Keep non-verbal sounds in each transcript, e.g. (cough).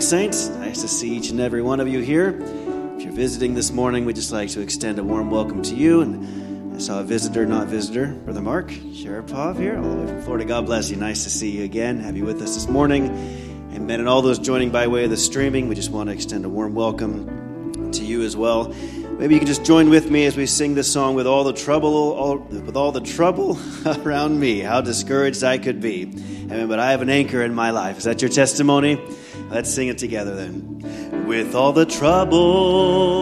morning, Saints. Nice to see each and every one of you here. If you're visiting this morning, we'd just like to extend a warm welcome to you. And I saw a visitor, not visitor, Brother Mark Sharapov here, all the way from Florida. God bless you. Nice to see you again. Have you with us this morning. And Amen. And all those joining by way of the streaming, we just want to extend a warm welcome to you as well. Maybe you can just join with me as we sing this song with all the trouble, all, with all the trouble (laughs) around me, how discouraged I could be. Amen. But I have an anchor in my life. Is that your testimony? Let's sing it together then. With all the trouble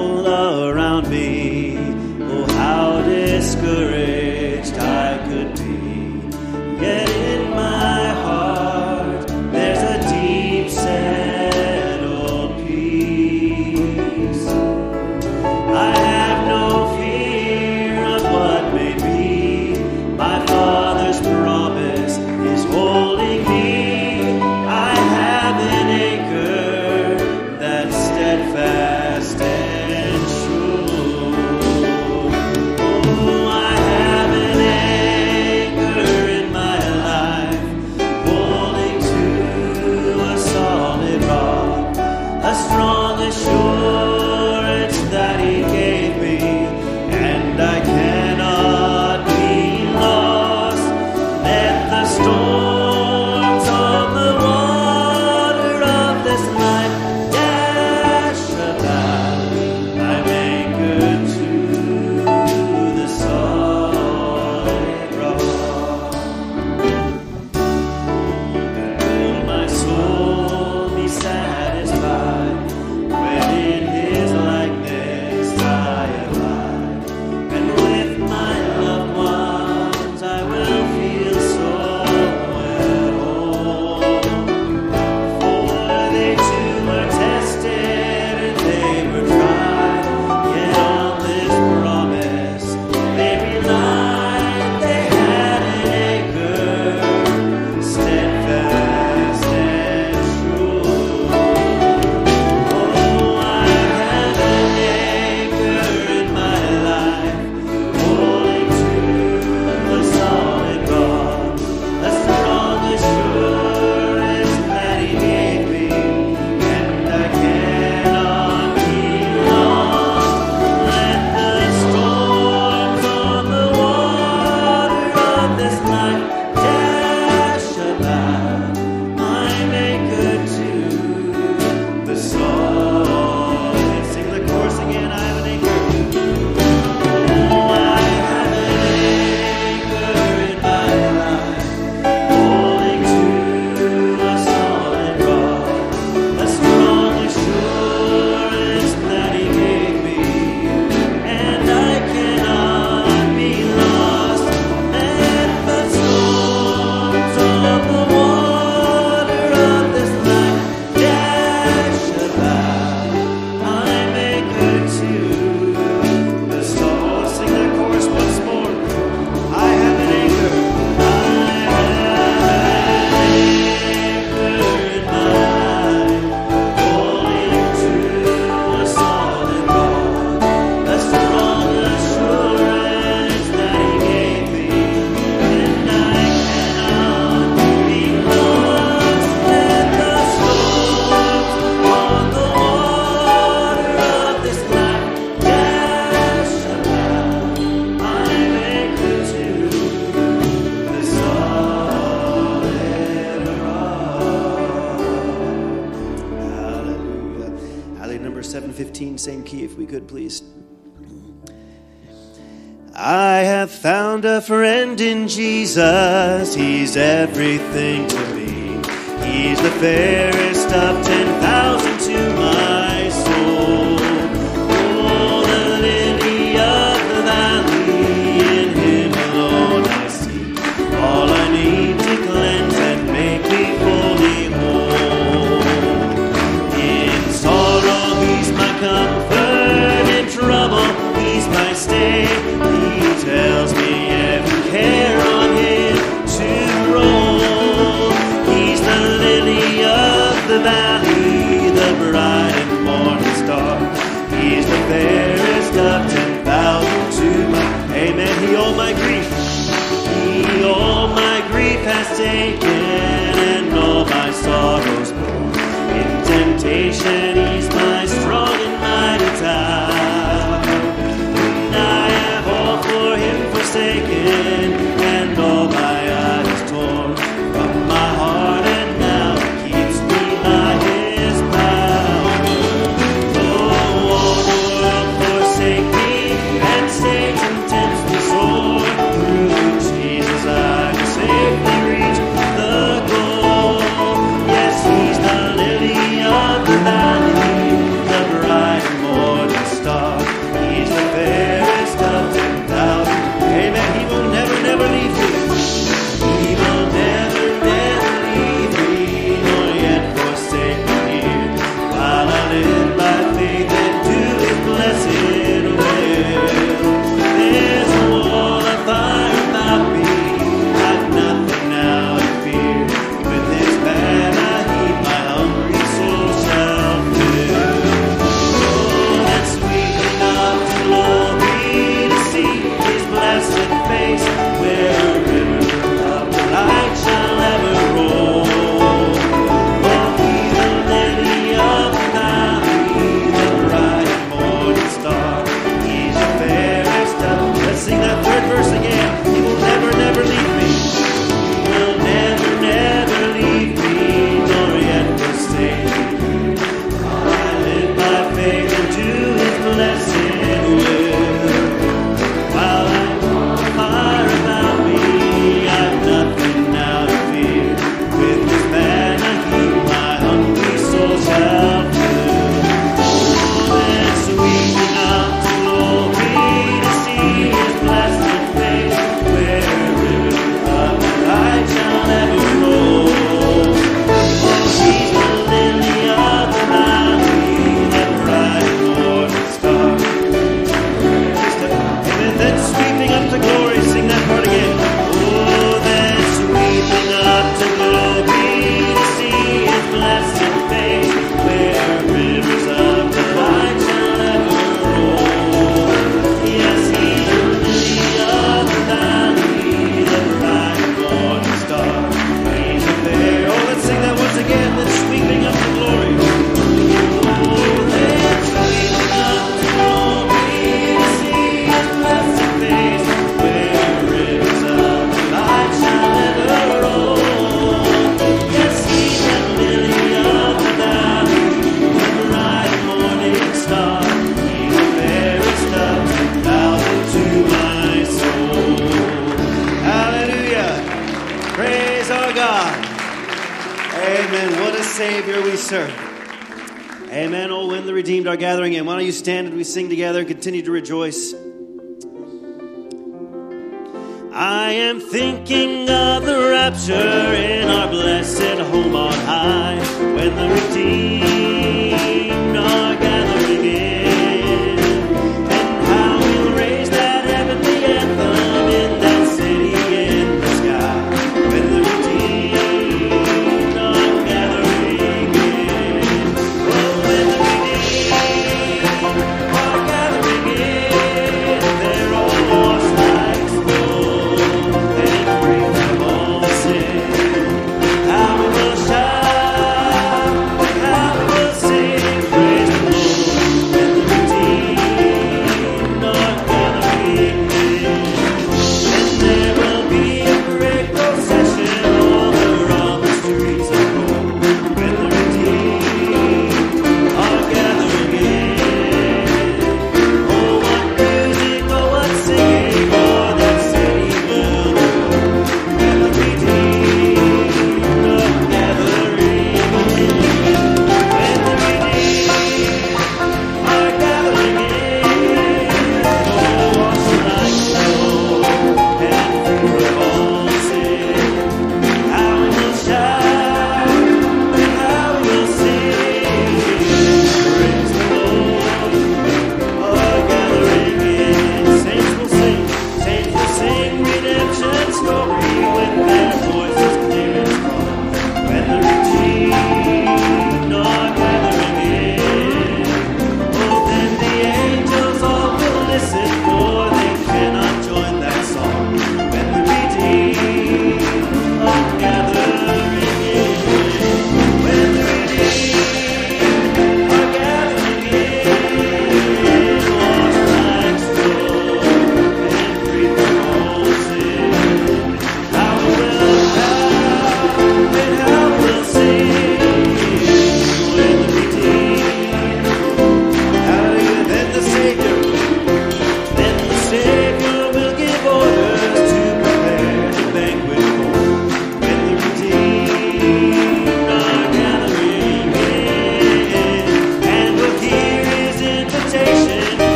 sing together? and Continue to rejoice.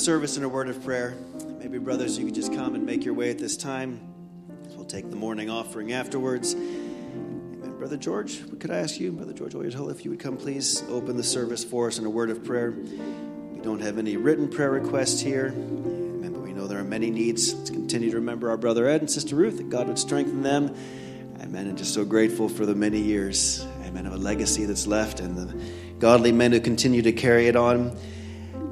Service in a word of prayer. Maybe, brothers, you could just come and make your way at this time. We'll take the morning offering afterwards. Amen. Brother George, could I ask you, Brother George Oyerhill, if you would come please open the service for us in a word of prayer. We don't have any written prayer requests here. But we know there are many needs. Let's continue to remember our brother Ed and Sister Ruth, that God would strengthen them. Amen. And just so grateful for the many years, amen, of a legacy that's left and the godly men who continue to carry it on.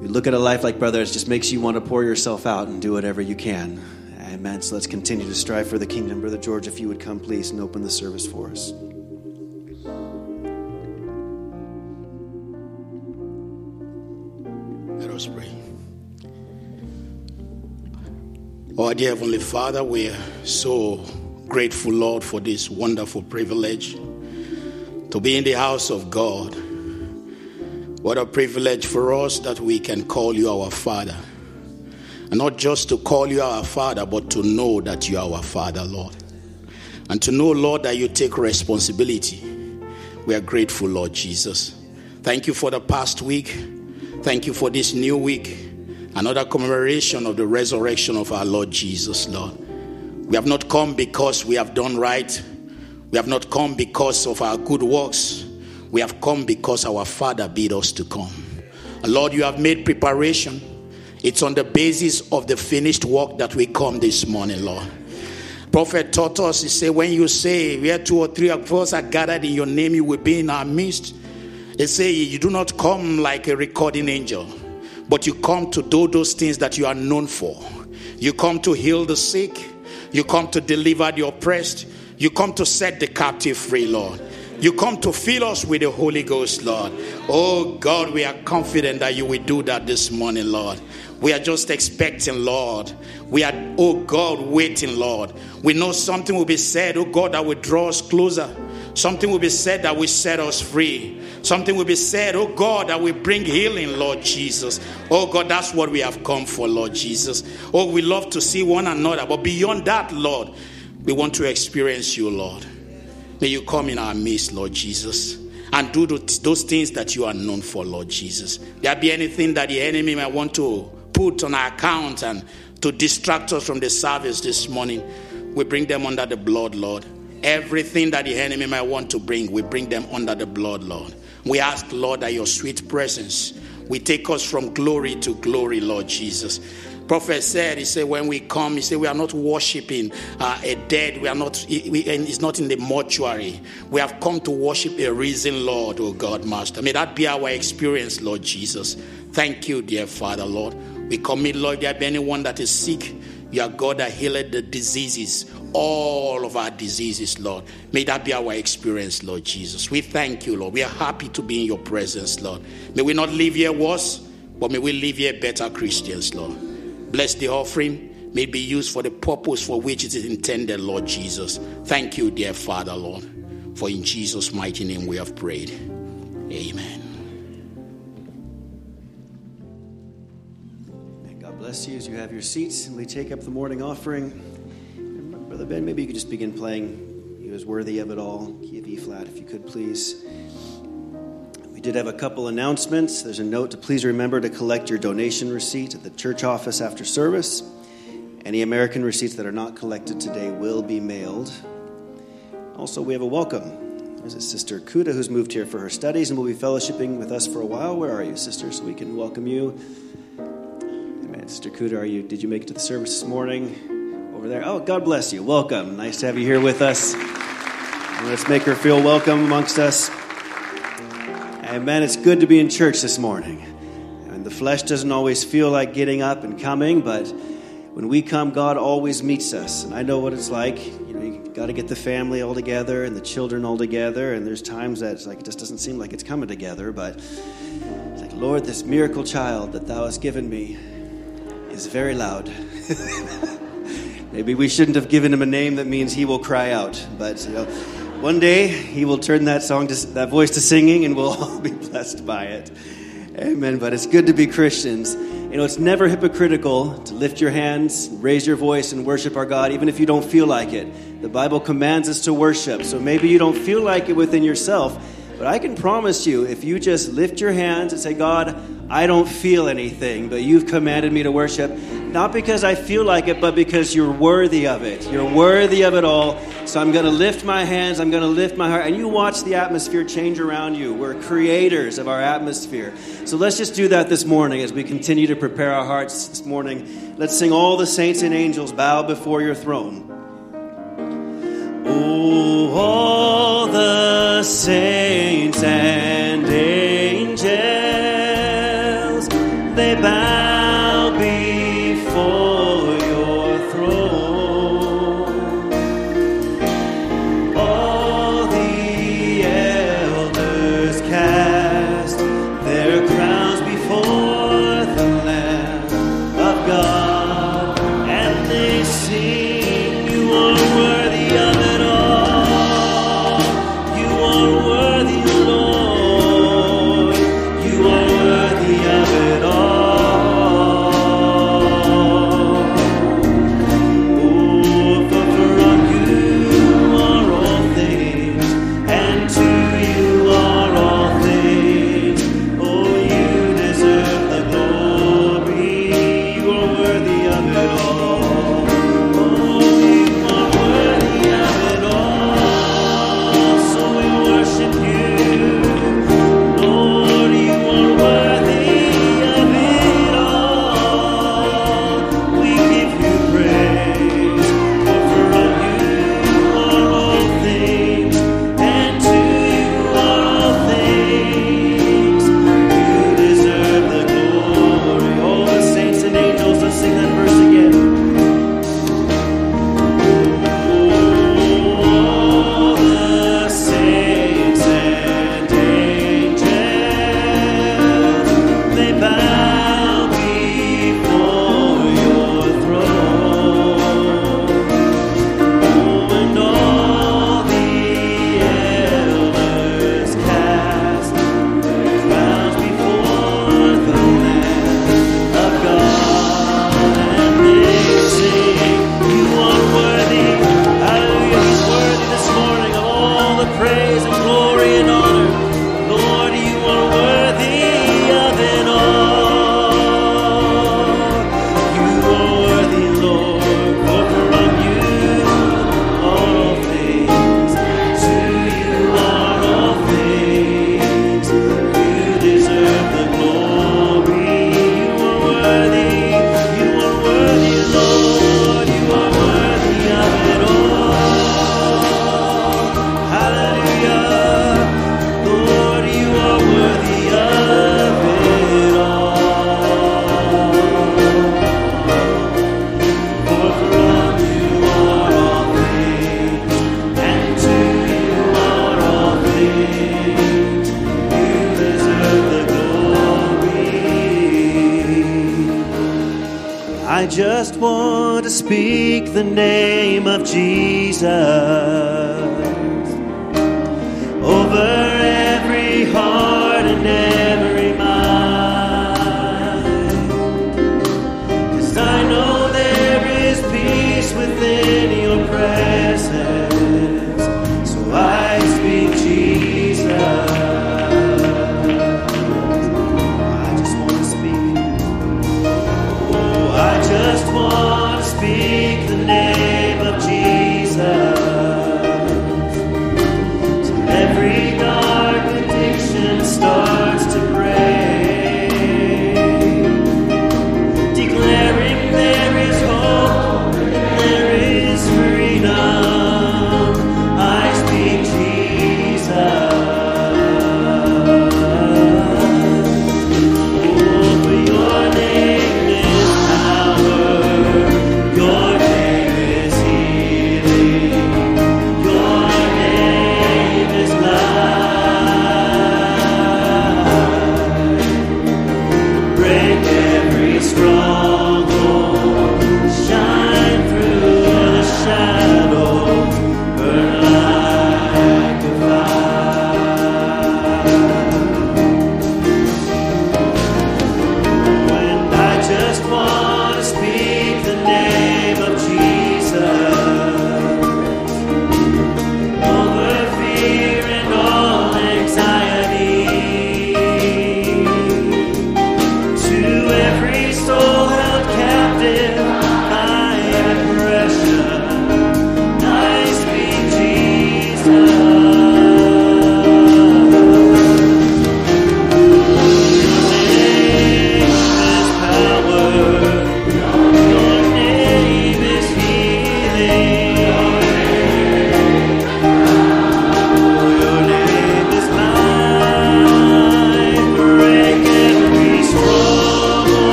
You look at a life like brother, it just makes you want to pour yourself out and do whatever you can. Amen. So let's continue to strive for the kingdom. Brother George, if you would come, please, and open the service for us. Let us pray. Oh, dear Heavenly Father, we are so grateful, Lord, for this wonderful privilege to be in the house of God. What a privilege for us that we can call you our Father. And not just to call you our Father, but to know that you are our Father, Lord. And to know, Lord, that you take responsibility. We are grateful, Lord Jesus. Thank you for the past week. Thank you for this new week. Another commemoration of the resurrection of our Lord Jesus, Lord. We have not come because we have done right. We have not come because of our good works. We have come because our Father bid us to come. Lord, you have made preparation. It's on the basis of the finished work that we come this morning, Lord. Prophet taught us, he said, when you say, where two or three of us are gathered in your name, you will be in our midst. They say, you do not come like a recording angel, but you come to do those things that you are known for. You come to heal the sick. You come to deliver the oppressed. You come to set the captive free, Lord. You come to fill us with the Holy Ghost, Lord. Oh God, we are confident that you will do that this morning, Lord. We are just expecting, Lord. We are, oh God, waiting, Lord. We know something will be said, oh God, that will draw us closer. Something will be said that will set us free. Something will be said, oh God, that will bring healing, Lord Jesus. Oh God, that's what we have come for, Lord Jesus. Oh, we love to see one another. But beyond that, Lord, we want to experience you, Lord. May you come in our midst, Lord Jesus, and do those things that you are known for, Lord Jesus. There be anything that the enemy might want to put on our account and to distract us from the service this morning, we bring them under the blood, Lord. Everything that the enemy might want to bring, we bring them under the blood, Lord. We ask, Lord, that your sweet presence will take us from glory to glory, Lord Jesus. Prophet said, he said, when we come, he said, we are not worshiping uh, a dead. We are not, we, and it's not in the mortuary. We have come to worship a risen Lord, oh God, Master. May that be our experience, Lord Jesus. Thank you, dear Father, Lord. We commit, Lord, there be anyone that is sick. You are God that healed the diseases, all of our diseases, Lord. May that be our experience, Lord Jesus. We thank you, Lord. We are happy to be in your presence, Lord. May we not live here worse, but may we live here better Christians, Lord. Bless the offering. May be used for the purpose for which it is intended, Lord Jesus. Thank you, dear Father, Lord. For in Jesus' mighty name we have prayed. Amen. God bless you as you have your seats and we take up the morning offering. Brother Ben, maybe you could just begin playing He was worthy of it all. Key of E flat, if you could, please. Did have a couple announcements. There's a note to please remember to collect your donation receipt at the church office after service. Any American receipts that are not collected today will be mailed. Also, we have a welcome. There's a sister Kuda who's moved here for her studies and will be fellowshipping with us for a while. Where are you, sister? So we can welcome you. Amen. Sister Kuda, are you? Did you make it to the service this morning? Over there. Oh, God bless you. Welcome. Nice to have you here with us. Let's make her feel welcome amongst us. Amen. It's good to be in church this morning. And the flesh doesn't always feel like getting up and coming, but when we come, God always meets us. And I know what it's like. You know, you got to get the family all together and the children all together. And there's times that it's like it just doesn't seem like it's coming together. But it's like, Lord, this miracle child that Thou hast given me is very loud. (laughs) Maybe we shouldn't have given him a name that means he will cry out. But you know, one day he will turn that song to that voice to singing, and we'll (laughs) all be blessed by it. Amen. But it's good to be Christians. You know, it's never hypocritical to lift your hands, raise your voice, and worship our God, even if you don't feel like it. The Bible commands us to worship. So maybe you don't feel like it within yourself, but I can promise you, if you just lift your hands and say, God, I don't feel anything, but you've commanded me to worship, not because I feel like it, but because you're worthy of it. You're worthy of it all. So I'm going to lift my hands, I'm going to lift my heart. And you watch the atmosphere change around you. We're creators of our atmosphere. So let's just do that this morning as we continue to prepare our hearts this morning. Let's sing all the saints and angels bow before your throne. All the saints and angels.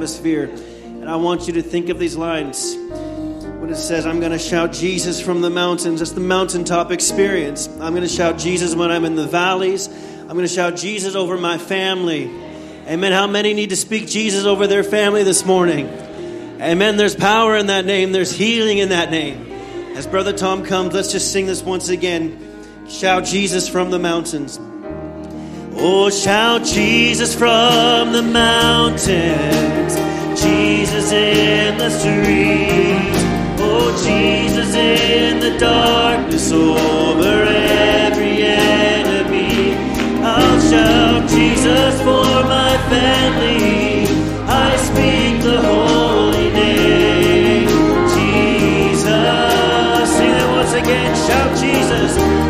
Atmosphere. And I want you to think of these lines. When it says, I'm going to shout Jesus from the mountains, that's the mountaintop experience. I'm going to shout Jesus when I'm in the valleys. I'm going to shout Jesus over my family. Amen. How many need to speak Jesus over their family this morning? Amen. There's power in that name, there's healing in that name. As Brother Tom comes, let's just sing this once again. Shout Jesus from the mountains. Oh, shout Jesus from the mountains, Jesus in the streets, oh, Jesus in the darkness over every enemy. I'll shout Jesus for my family. I speak the holy name, Jesus. Sing it once again. Shout Jesus.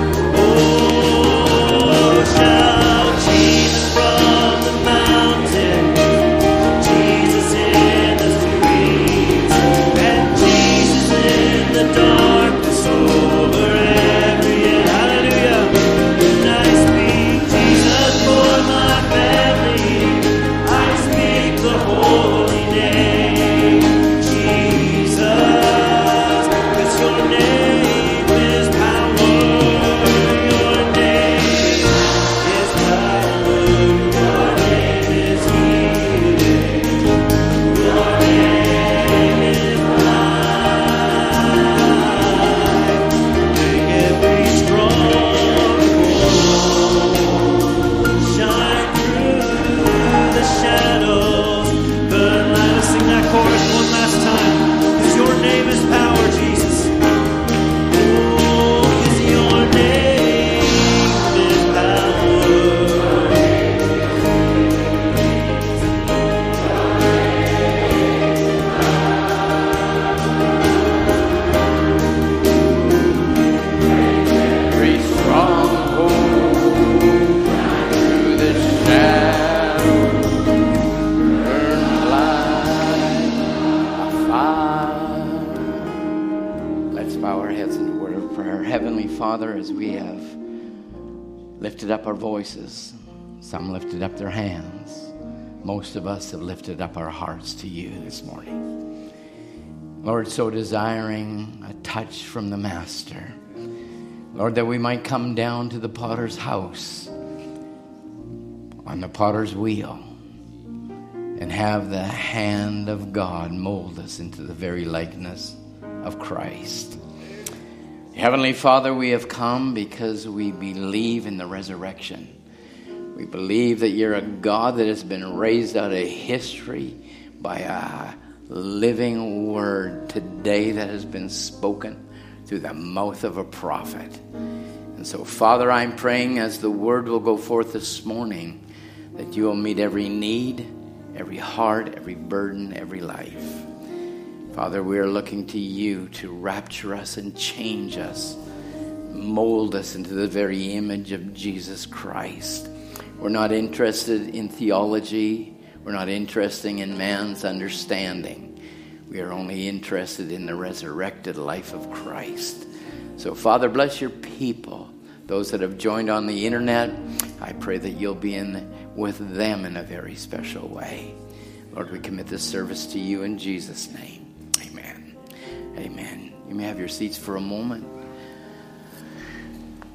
Voices, some lifted up their hands, most of us have lifted up our hearts to you this morning. Lord, so desiring a touch from the Master. Lord, that we might come down to the potter's house on the potter's wheel and have the hand of God mold us into the very likeness of Christ. Heavenly Father, we have come because we believe in the resurrection. We believe that you're a God that has been raised out of history by a living word today that has been spoken through the mouth of a prophet. And so, Father, I'm praying as the word will go forth this morning that you will meet every need, every heart, every burden, every life. Father, we are looking to you to rapture us and change us, mold us into the very image of Jesus Christ. We're not interested in theology, we're not interested in man's understanding. We are only interested in the resurrected life of Christ. So, Father, bless your people, those that have joined on the internet. I pray that you'll be in with them in a very special way. Lord, we commit this service to you in Jesus' name. Amen. You may have your seats for a moment.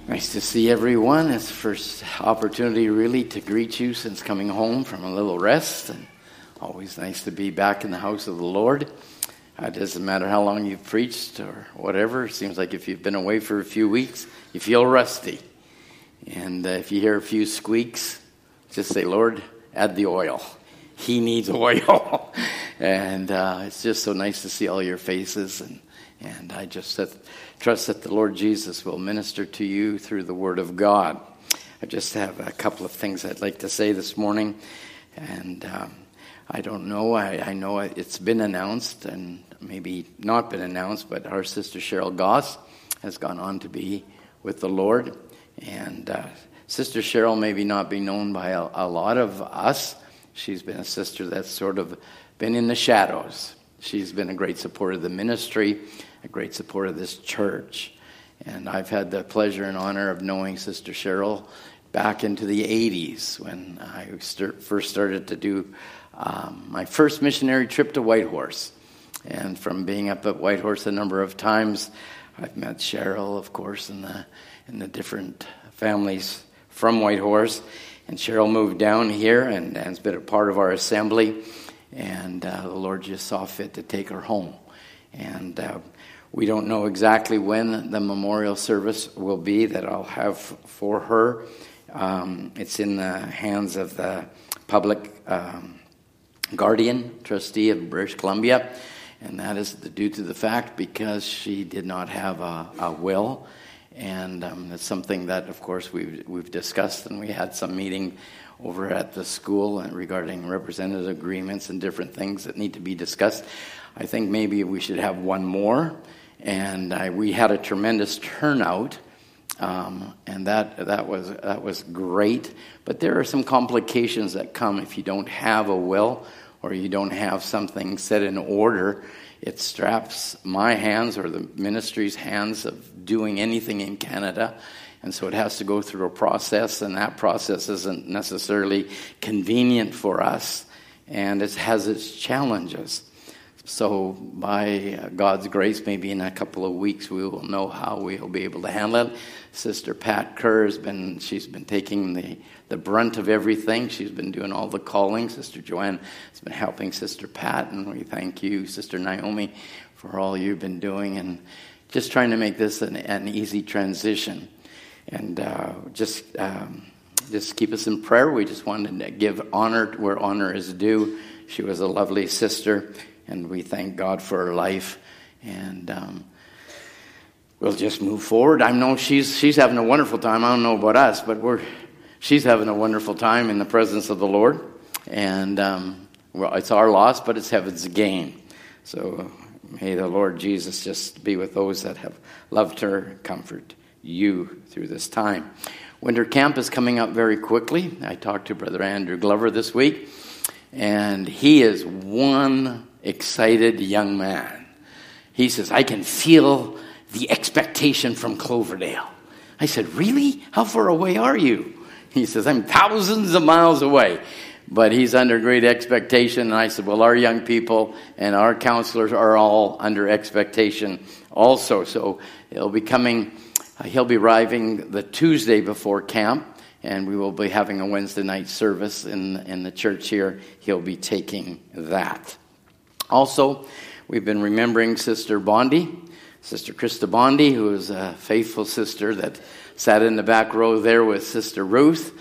Nice to see everyone. It's the first opportunity, really, to greet you since coming home from a little rest. And always nice to be back in the house of the Lord. Uh, It doesn't matter how long you've preached or whatever. It seems like if you've been away for a few weeks, you feel rusty. And uh, if you hear a few squeaks, just say, Lord, add the oil. He needs (laughs) oil. And uh, it's just so nice to see all your faces. And, and I just trust that the Lord Jesus will minister to you through the Word of God. I just have a couple of things I'd like to say this morning. And um, I don't know. I, I know it's been announced and maybe not been announced, but our sister Cheryl Goss has gone on to be with the Lord. And uh, Sister Cheryl maybe not be known by a, a lot of us. She's been a sister that's sort of been in the shadows. She's been a great support of the ministry, a great support of this church. And I've had the pleasure and honor of knowing Sister Cheryl back into the 80s when I first started to do um, my first missionary trip to Whitehorse. And from being up at Whitehorse a number of times, I've met Cheryl, of course, and the, and the different families from Whitehorse. And Cheryl moved down here and has been a part of our assembly. And uh, the Lord just saw fit to take her home. And uh, we don't know exactly when the memorial service will be that I'll have for her. Um, it's in the hands of the public um, guardian, trustee of British Columbia, and that is due to the fact because she did not have a, a will. And um, it's something that, of course, we've, we've discussed, and we had some meeting over at the school regarding representative agreements and different things that need to be discussed. I think maybe we should have one more and I, we had a tremendous turnout, um, and that that was that was great. But there are some complications that come if you don't have a will or you don't have something set in order. It straps my hands or the ministry's hands of doing anything in Canada. And so it has to go through a process, and that process isn't necessarily convenient for us, and it has its challenges. So, by God's grace, maybe in a couple of weeks, we will know how we'll be able to handle it. Sister Pat Kerr has been, she's been taking the, the brunt of everything. She's been doing all the calling. Sister Joanne has been helping Sister Pat, and we thank you, Sister Naomi, for all you've been doing and just trying to make this an, an easy transition. And uh, just, um, just keep us in prayer. We just wanted to give honor where honor is due. She was a lovely sister and we thank God for her life. And um, we'll just move forward. I know she's she's having a wonderful time. I don't know about us, but we're she's having a wonderful time in the presence of the Lord. And um, well, it's our loss, but it's heaven's gain. So may the Lord Jesus just be with those that have loved her, comfort you through this time. Winter camp is coming up very quickly. I talked to Brother Andrew Glover this week, and he is one excited young man. He says, I can feel the expectation from Cloverdale. I said, Really? How far away are you? He says, I'm thousands of miles away. But he's under great expectation. And I said, Well, our young people and our counselors are all under expectation also. So it'll be coming, Uh, he'll be arriving the Tuesday before camp. And we will be having a Wednesday night service in, in the church here. He'll be taking that. Also, we've been remembering Sister Bondi, Sister Krista Bondi, who is a faithful sister that sat in the back row there with Sister Ruth.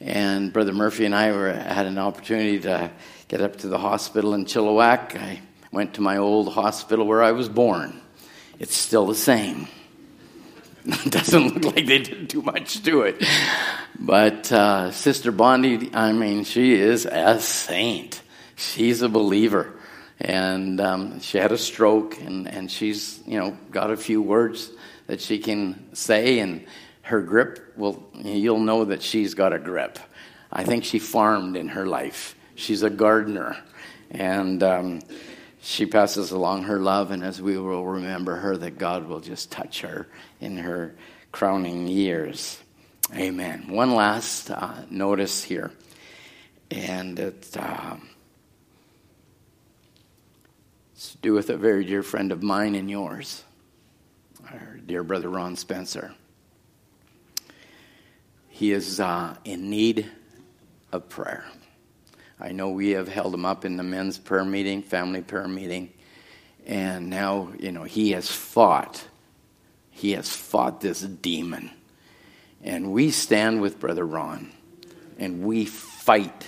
And Brother Murphy and I were, had an opportunity to get up to the hospital in Chilliwack. I went to my old hospital where I was born. It's still the same. (laughs) Doesn't look like they did too much to it. But uh, Sister Bondi, I mean, she is a saint. She's a believer and um, she had a stroke, and, and she's you know got a few words that she can say, and her grip will you'll know that she's got a grip. I think she farmed in her life. She's a gardener, and um, she passes along her love, and as we will remember her, that God will just touch her in her crowning years. Amen. One last uh, notice here, and it's. Uh, it's to do with a very dear friend of mine and yours, our dear brother Ron Spencer. He is uh, in need of prayer. I know we have held him up in the men's prayer meeting, family prayer meeting, and now, you know, he has fought. He has fought this demon. And we stand with Brother Ron and we fight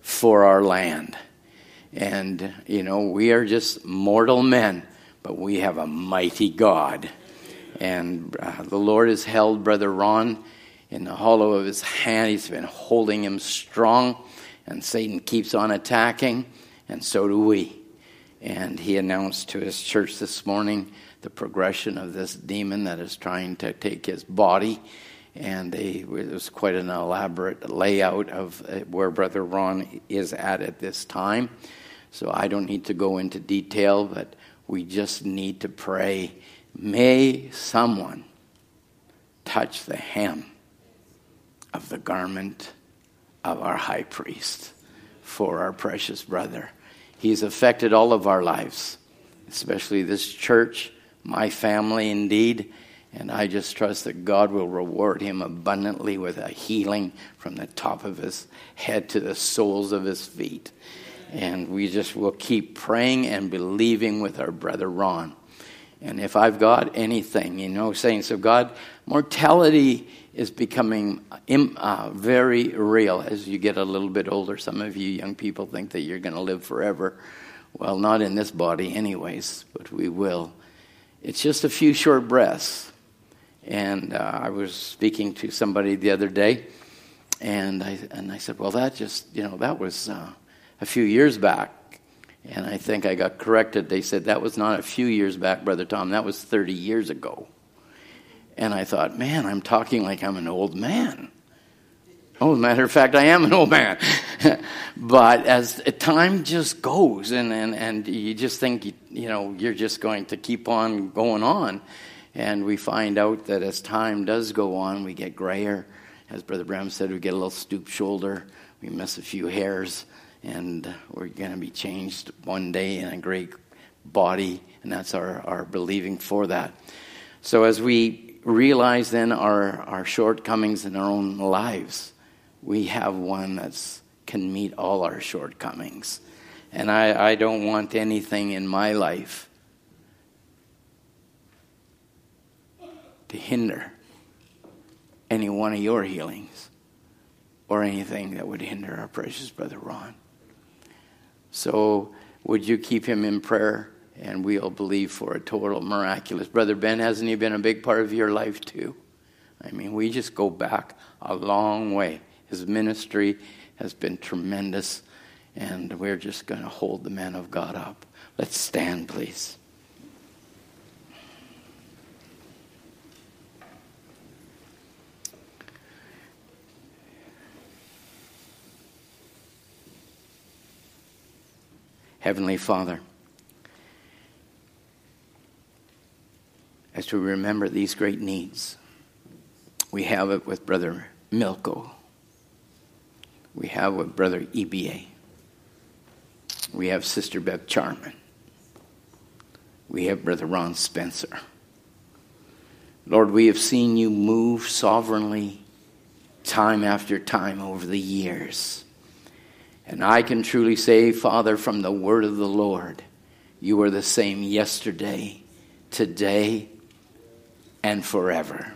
for our land. And, you know, we are just mortal men, but we have a mighty God. And uh, the Lord has held Brother Ron in the hollow of his hand. He's been holding him strong, and Satan keeps on attacking, and so do we. And he announced to his church this morning the progression of this demon that is trying to take his body. And they, it was quite an elaborate layout of uh, where Brother Ron is at at this time. So I don't need to go into detail, but we just need to pray. May someone touch the hem of the garment of our high priest for our precious brother. He's affected all of our lives, especially this church, my family indeed. And I just trust that God will reward him abundantly with a healing from the top of his head to the soles of his feet. And we just will keep praying and believing with our brother Ron. And if I've got anything, you know, saying, so God, mortality is becoming uh, very real as you get a little bit older. Some of you young people think that you're going to live forever. Well, not in this body, anyways, but we will. It's just a few short breaths. And uh, I was speaking to somebody the other day, and I, and I said, Well, that just, you know, that was uh, a few years back. And I think I got corrected. They said, That was not a few years back, Brother Tom, that was 30 years ago. And I thought, Man, I'm talking like I'm an old man. Oh, matter of fact, I am an old man. (laughs) but as time just goes, and, and, and you just think, you, you know, you're just going to keep on going on. And we find out that as time does go on, we get grayer. As Brother Branham said, we get a little stoop shoulder, we miss a few hairs, and we're going to be changed one day in a great body, and that's our, our believing for that. So as we realize then our, our shortcomings in our own lives, we have one that can meet all our shortcomings. And I, I don't want anything in my life to hinder any one of your healings or anything that would hinder our precious brother Ron. So, would you keep him in prayer? And we'll believe for a total miraculous. Brother Ben, hasn't he been a big part of your life too? I mean, we just go back a long way. His ministry has been tremendous, and we're just going to hold the man of God up. Let's stand, please. Heavenly Father, as we remember these great needs, we have it with Brother Milko. We have with Brother EBA. We have Sister Bev Charman. We have Brother Ron Spencer. Lord, we have seen you move sovereignly time after time over the years. And I can truly say, Father, from the word of the Lord, you are the same yesterday, today, and forever.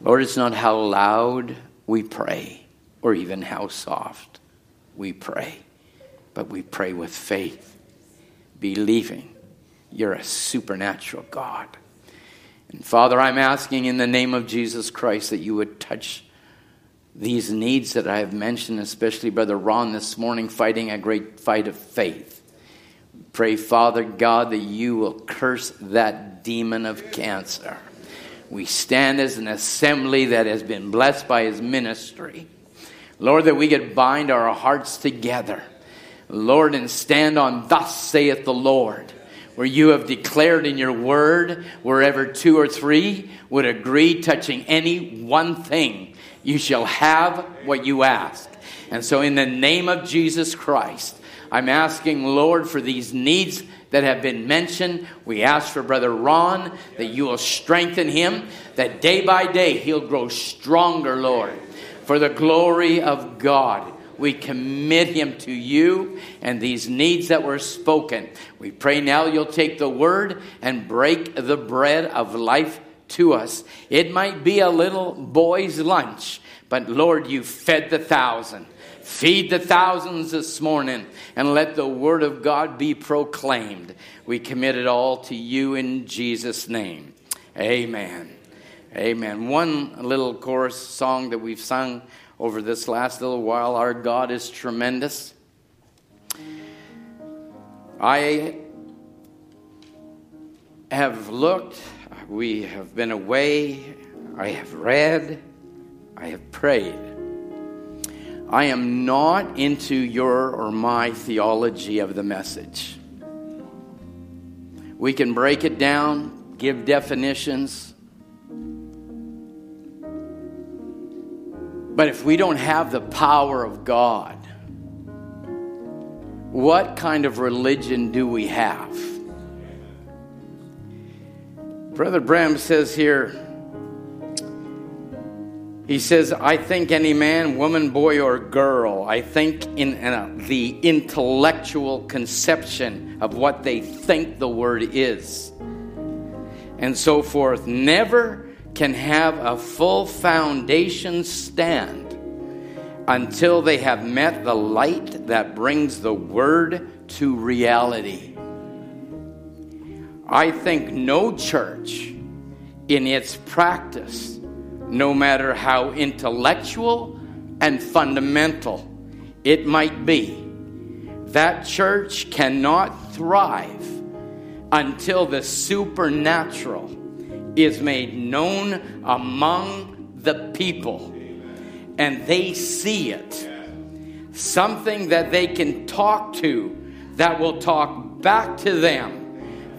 Lord, it's not how loud we pray or even how soft we pray, but we pray with faith, believing you're a supernatural God. And Father, I'm asking in the name of Jesus Christ that you would touch these needs that I have mentioned, especially Brother Ron this morning, fighting a great fight of faith. Pray, Father God, that you will curse that demon of cancer. We stand as an assembly that has been blessed by his ministry. Lord, that we could bind our hearts together. Lord, and stand on, Thus saith the Lord, where you have declared in your word, wherever two or three would agree touching any one thing you shall have what you ask. And so, in the name of Jesus Christ, I'm asking, Lord, for these needs that have been mentioned. We ask for Brother Ron that you will strengthen him, that day by day he'll grow stronger, Lord. For the glory of God, we commit him to you and these needs that were spoken. We pray now you'll take the word and break the bread of life to us. It might be a little boy's lunch, but Lord, you fed the thousand. Feed the thousands this morning and let the word of God be proclaimed. We commit it all to you in Jesus' name. Amen. Amen. One little chorus song that we've sung over this last little while Our God is tremendous. I have looked we have been away, I have read, I have prayed. I am not into your or my theology of the message. We can break it down, give definitions. But if we don't have the power of God, what kind of religion do we have? Brother Branham says here, he says, I think any man, woman, boy, or girl, I think in, the intellectual conception of what they think the word is, and so forth, never can have a full foundation stand until they have met the light that brings the word to reality. I think no church in its practice, no matter how intellectual and fundamental it might be, that church cannot thrive until the supernatural is made known among the people and they see it. Something that they can talk to that will talk back to them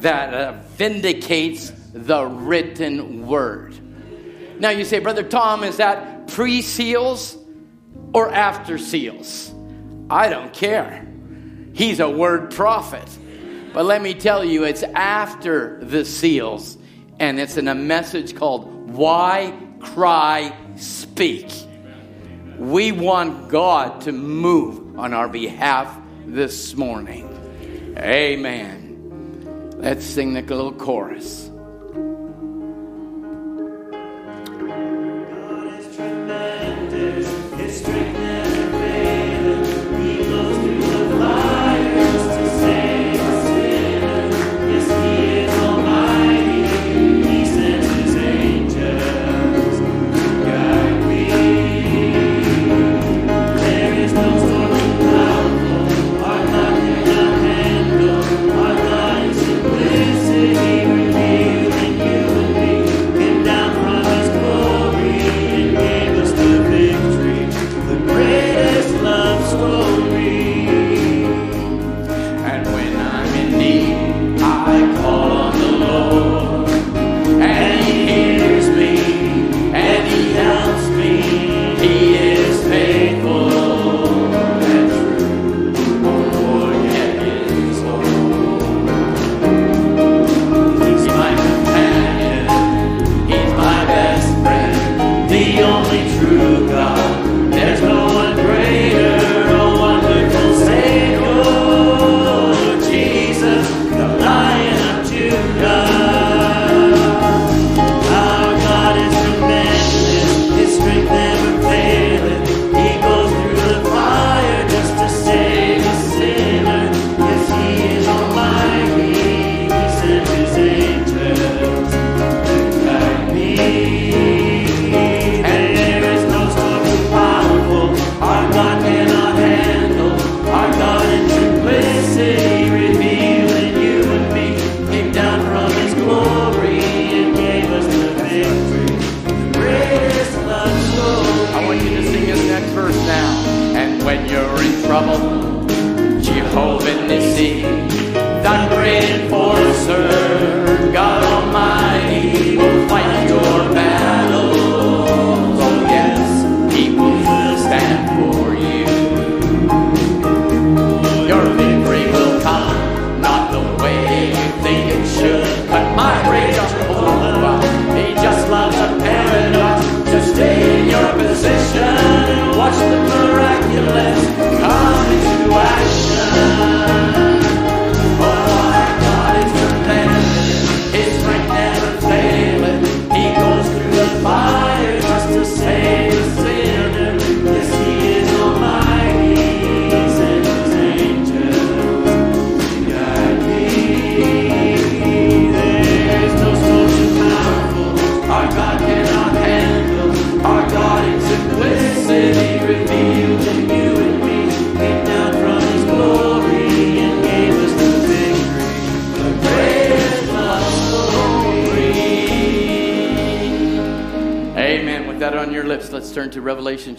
that uh, vindicates the written word. Now you say, Brother Tom, is that pre seals or after seals? I don't care. He's a word prophet. But let me tell you, it's after the seals, and it's in a message called Why Cry Speak. We want God to move on our behalf this morning. Amen. Let's sing the little chorus.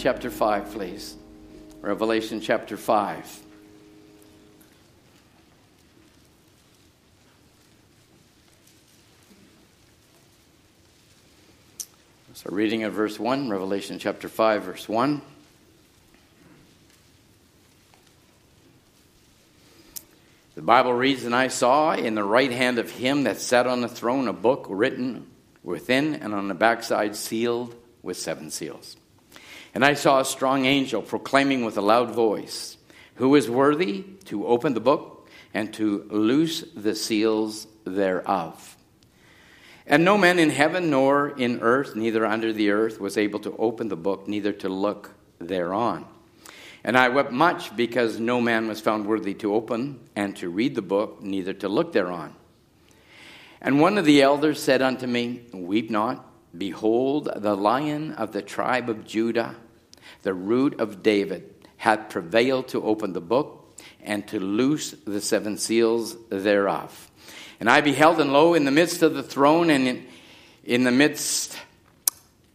chapter 5, please. Revelation chapter 5. So, reading of verse 1, Revelation chapter 5, verse 1. The Bible reads, And I saw in the right hand of him that sat on the throne a book written within and on the backside sealed with seven seals. And I saw a strong angel proclaiming with a loud voice, Who is worthy to open the book and to loose the seals thereof? And no man in heaven nor in earth, neither under the earth, was able to open the book, neither to look thereon. And I wept much because no man was found worthy to open and to read the book, neither to look thereon. And one of the elders said unto me, Weep not. Behold, the lion of the tribe of Judah, the root of David, hath prevailed to open the book and to loose the seven seals thereof. And I beheld, and lo, in the midst of the throne, and in, in the midst,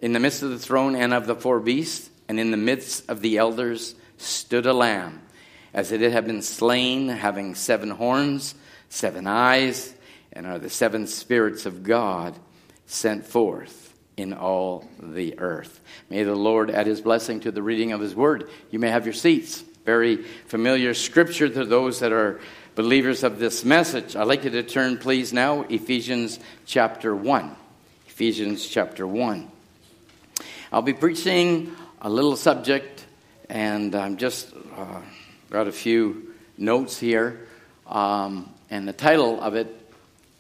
in the midst of the throne and of the four beasts, and in the midst of the elders, stood a lamb, as it had been slain, having seven horns, seven eyes, and are the seven spirits of God sent forth in all the earth. May the Lord add his blessing to the reading of his word. You may have your seats. Very familiar scripture to those that are believers of this message. I'd like you to turn, please, now, Ephesians chapter 1. Ephesians chapter 1. I'll be preaching a little subject, and I'm just uh, got a few notes here. Um, and the title of it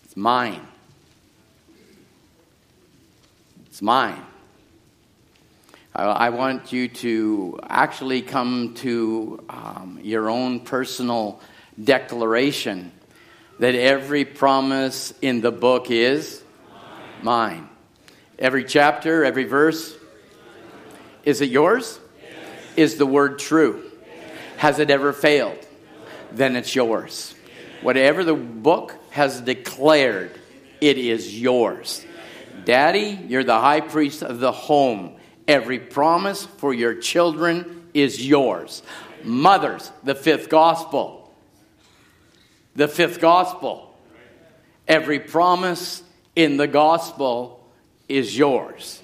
is Mine. It's mine. I, want you to actually come to um, your own personal declaration that every promise in the book is mine. mine. Every chapter, every verse. Is it yours? Yes. Is the word true? Yes. Has it ever failed? No. Then it's yours. Yes. Whatever the book has declared, it is yours. Daddy, you're the high priest of the home. Every promise for your children is yours. Mothers, the fifth gospel. The fifth gospel. Every promise in the gospel is yours.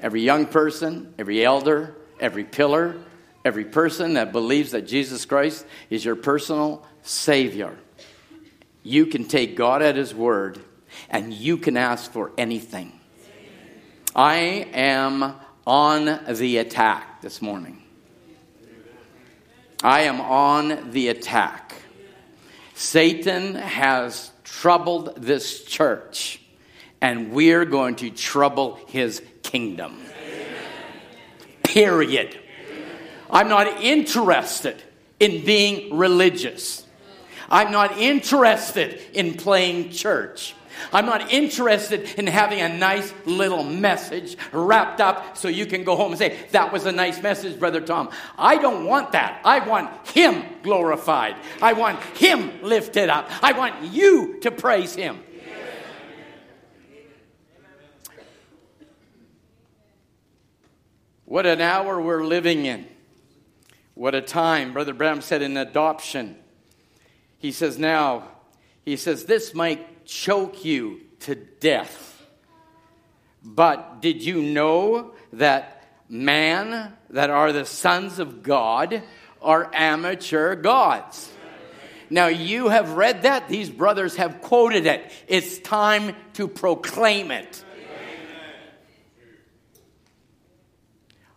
Every young person, every elder, every pillar, every person that believes that Jesus Christ is your personal Savior, you can take God at His word and you can ask for anything. I am on the attack this morning. I am on the attack. Satan has troubled this church, and we're going to trouble his kingdom. Period. I'm not interested in being religious. I'm not interested in playing church. I'm not interested in having a nice little message wrapped up so you can go home and say, That was a nice message, Brother Tom. I don't want that. I want Him glorified. I want Him lifted up. I want you to praise Him. What an hour we're living in. What a time. Brother Branham said in adoption. He says, Now, he says, this might choke you to death. But did you know that man, that are the sons of God, are amateur gods? Now, you have read that. These brothers have quoted it. It's time to proclaim it.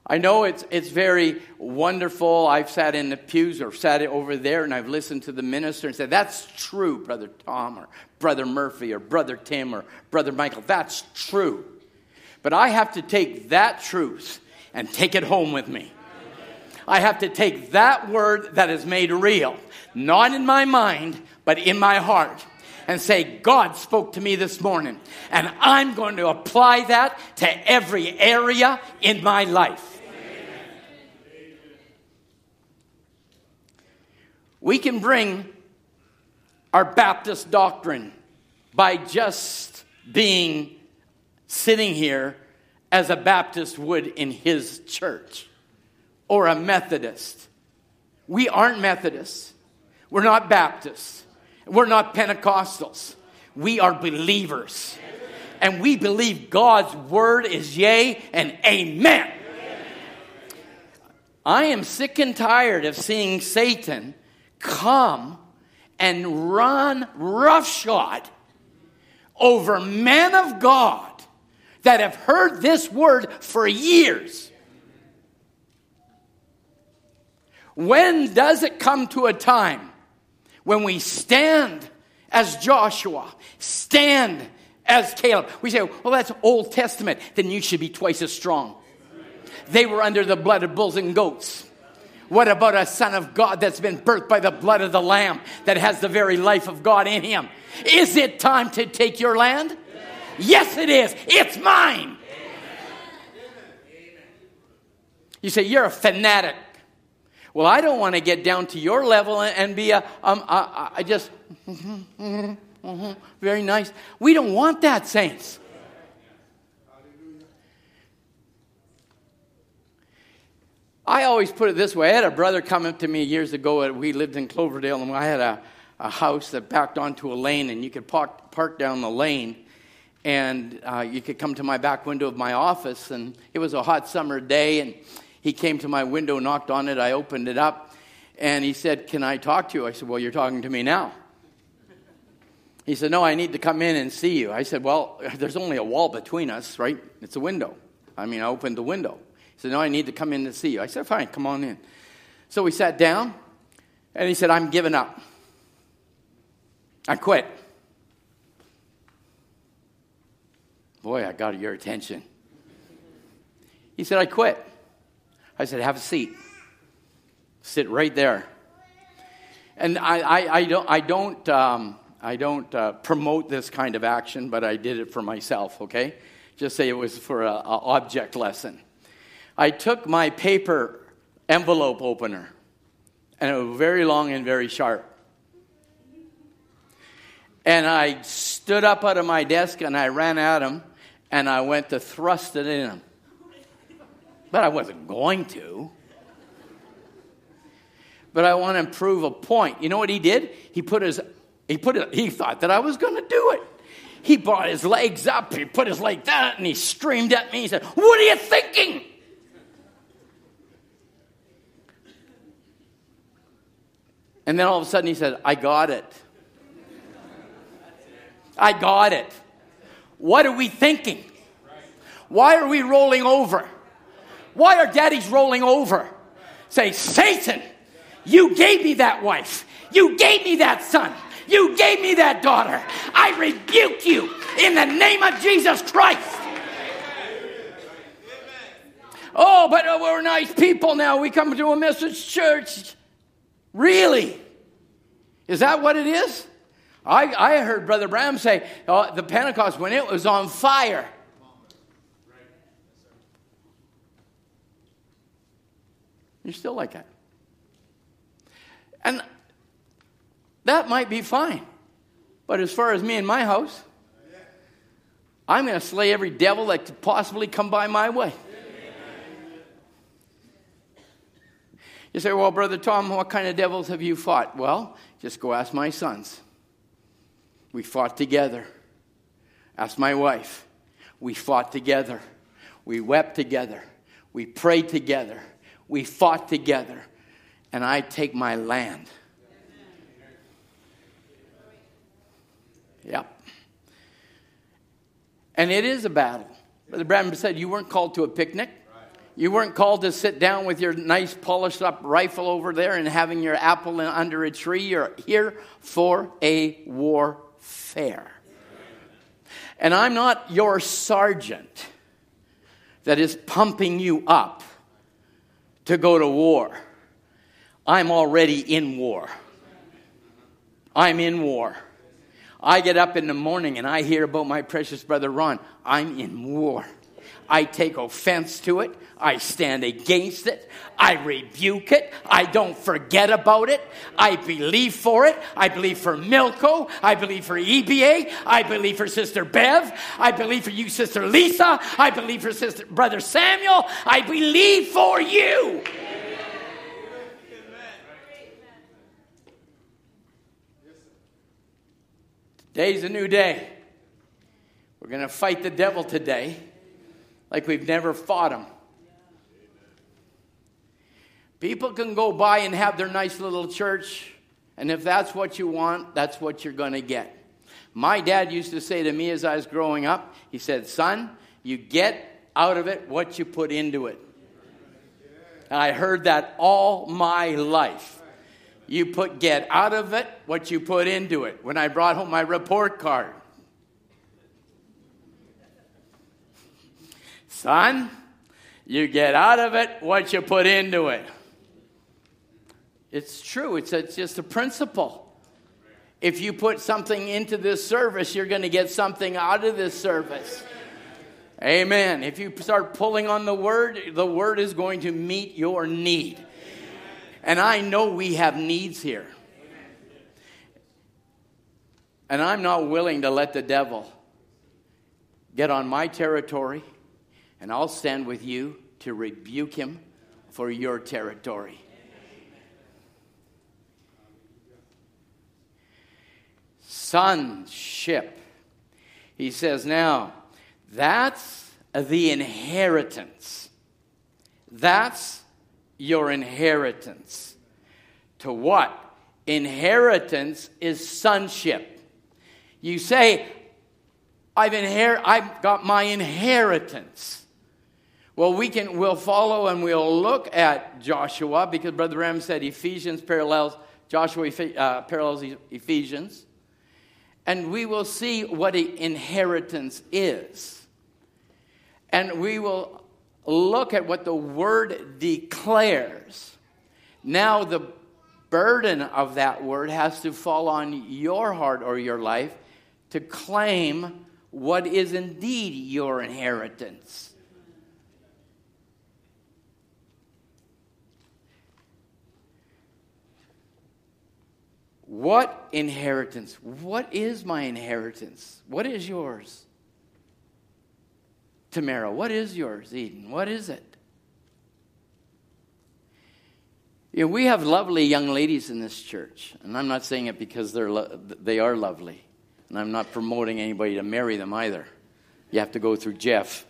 I know it's, it's very wonderful. I've sat in the pews or sat over there and I've listened to the minister and said, That's true, Brother Tom or Brother Murphy or Brother Tim or Brother Michael. That's true. But I have to take that truth and take it home with me. I have to take that word that is made real, not in my mind, but in my heart and say, God spoke to me this morning, and I'm going to apply that to every area in my life. We can bring our Baptist doctrine by just being sitting here as a Baptist would in his church or a Methodist. We aren't Methodists. We're not Baptists. We're not Pentecostals. We are believers. And we believe God's word is yea and amen. I am sick and tired of seeing Satan come and run roughshod over men of God that have heard this word for years. When does it come to a time when we stand as Joshua, stand as Caleb? We say, well, that's Old Testament. Then you should be twice as strong. They were under the blood of bulls and goats. What about a son of God that's been birthed by the blood of the Lamb that has the very life of God in him? Is it time to take your land? Yes, it is. It's mine. You say, You're a fanatic. Well, I don't want to get down to your level and be a, um, I, I just, (laughs) mm-hmm, mm-hmm, mm-hmm, very nice. We don't want that, saints. I always put it this way. I had a brother come up to me years ago. We lived in Cloverdale, and I had a, a house that backed onto a lane, and you could park, park down the lane, and uh, you could come to my back window of my office. And it was a hot summer day, and he came to my window, knocked on it. I opened it up, and he said, Can I talk to you? I said, Well, you're talking to me now. He said, No, I need to come in and see you. I said, Well, (laughs) there's only a wall between us, right? It's a window. I mean, I opened the window. He said, No, I need to come in to see you. I said, Fine, come on in. So we sat down, and he said, I'm giving up. I quit. Boy, I got your attention. He said, I quit. I said, Have a seat. Sit right there. And I, I, I don't, I don't, um, I don't uh, promote this kind of action, but I did it for myself, okay? Just say it was for an object lesson. I took my paper envelope opener, and it was very long and very sharp. And I stood up out of my desk and I ran at him and I went to thrust it in him. But I wasn't going to. But I want to prove a point. You know what he did? He put his he put it, he thought that I was going to do it. He brought his legs up, he put his leg down, and he screamed at me. He said, What are you thinking? And then all of a sudden he said, I got it. I got it. What are we thinking? Why are we rolling over? Why are daddies rolling over? Say, Satan, you gave me that wife. You gave me that son. You gave me that daughter. I rebuke you in the name of Jesus Christ. Oh, but uh, we're nice people now. We come to a message church. Really? Is that what it is? I, I heard Brother Branham say uh, the Pentecost when it was on fire. You're still like that. And that might be fine. But as far as me and my house, I'm going to slay every devil that could possibly come by my way. You say, well, Brother Tom, what kind of devils have you fought? Well, just go ask my sons. We fought together. Ask my wife. We fought together. We wept together. We prayed together. We fought together. And I take my land. Yep. And it is a battle. Brother Branham said, You weren't called to a picnic. You weren't called to sit down with your nice polished up rifle over there and having your apple under a tree. You're here for a warfare. And I'm not your sergeant that is pumping you up to go to war. I'm already in war. I'm in war. I get up in the morning and I hear about my precious brother Ron. I'm in war. I take offense to it. I stand against it. I rebuke it. I don't forget about it. I believe for it. I believe for Milko. I believe for EBA. I believe for Sister Bev. I believe for you, Sister Lisa. I believe for Sister Brother Samuel. I believe for you. Today's a new day. We're going to fight the devil today like we've never fought him. People can go by and have their nice little church, and if that's what you want, that's what you're going to get. My dad used to say to me as I was growing up, he said, Son, you get out of it what you put into it. And I heard that all my life. You put get out of it what you put into it. When I brought home my report card, son, you get out of it what you put into it. It's true, it's, it's just a principle. If you put something into this service, you're going to get something out of this service. Amen. If you start pulling on the word, the word is going to meet your need. And I know we have needs here. And I'm not willing to let the devil get on my territory, and I'll stand with you to rebuke him for your territory. Sonship. He says, now, that's the inheritance. That's your inheritance. To what? Inheritance is sonship. You say, I've inher- I've got my inheritance. Well, we can we'll follow and we'll look at Joshua because Brother Branham said Ephesians parallels Joshua uh, parallels Ephesians, and we will see what an inheritance is, and we will look at what the word declares. Now, the burden of that word has to fall on your heart or your life to claim what is indeed your inheritance. What inheritance? What is my inheritance? What is yours? Tamara, what is yours, Eden? What is it? You know, we have lovely young ladies in this church, and I'm not saying it because they're lo- they are lovely, and I'm not promoting anybody to marry them either. You have to go through Jeff.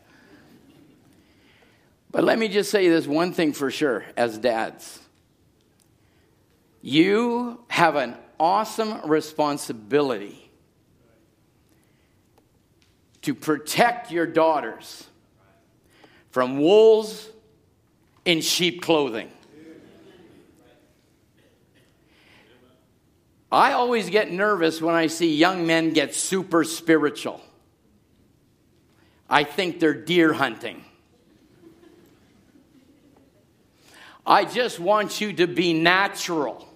But let me just say this one thing for sure as dads. You have an awesome responsibility to protect your daughters from wolves in sheep clothing. I always get nervous when I see young men get super spiritual. I think they're deer hunting. I just want you to be natural.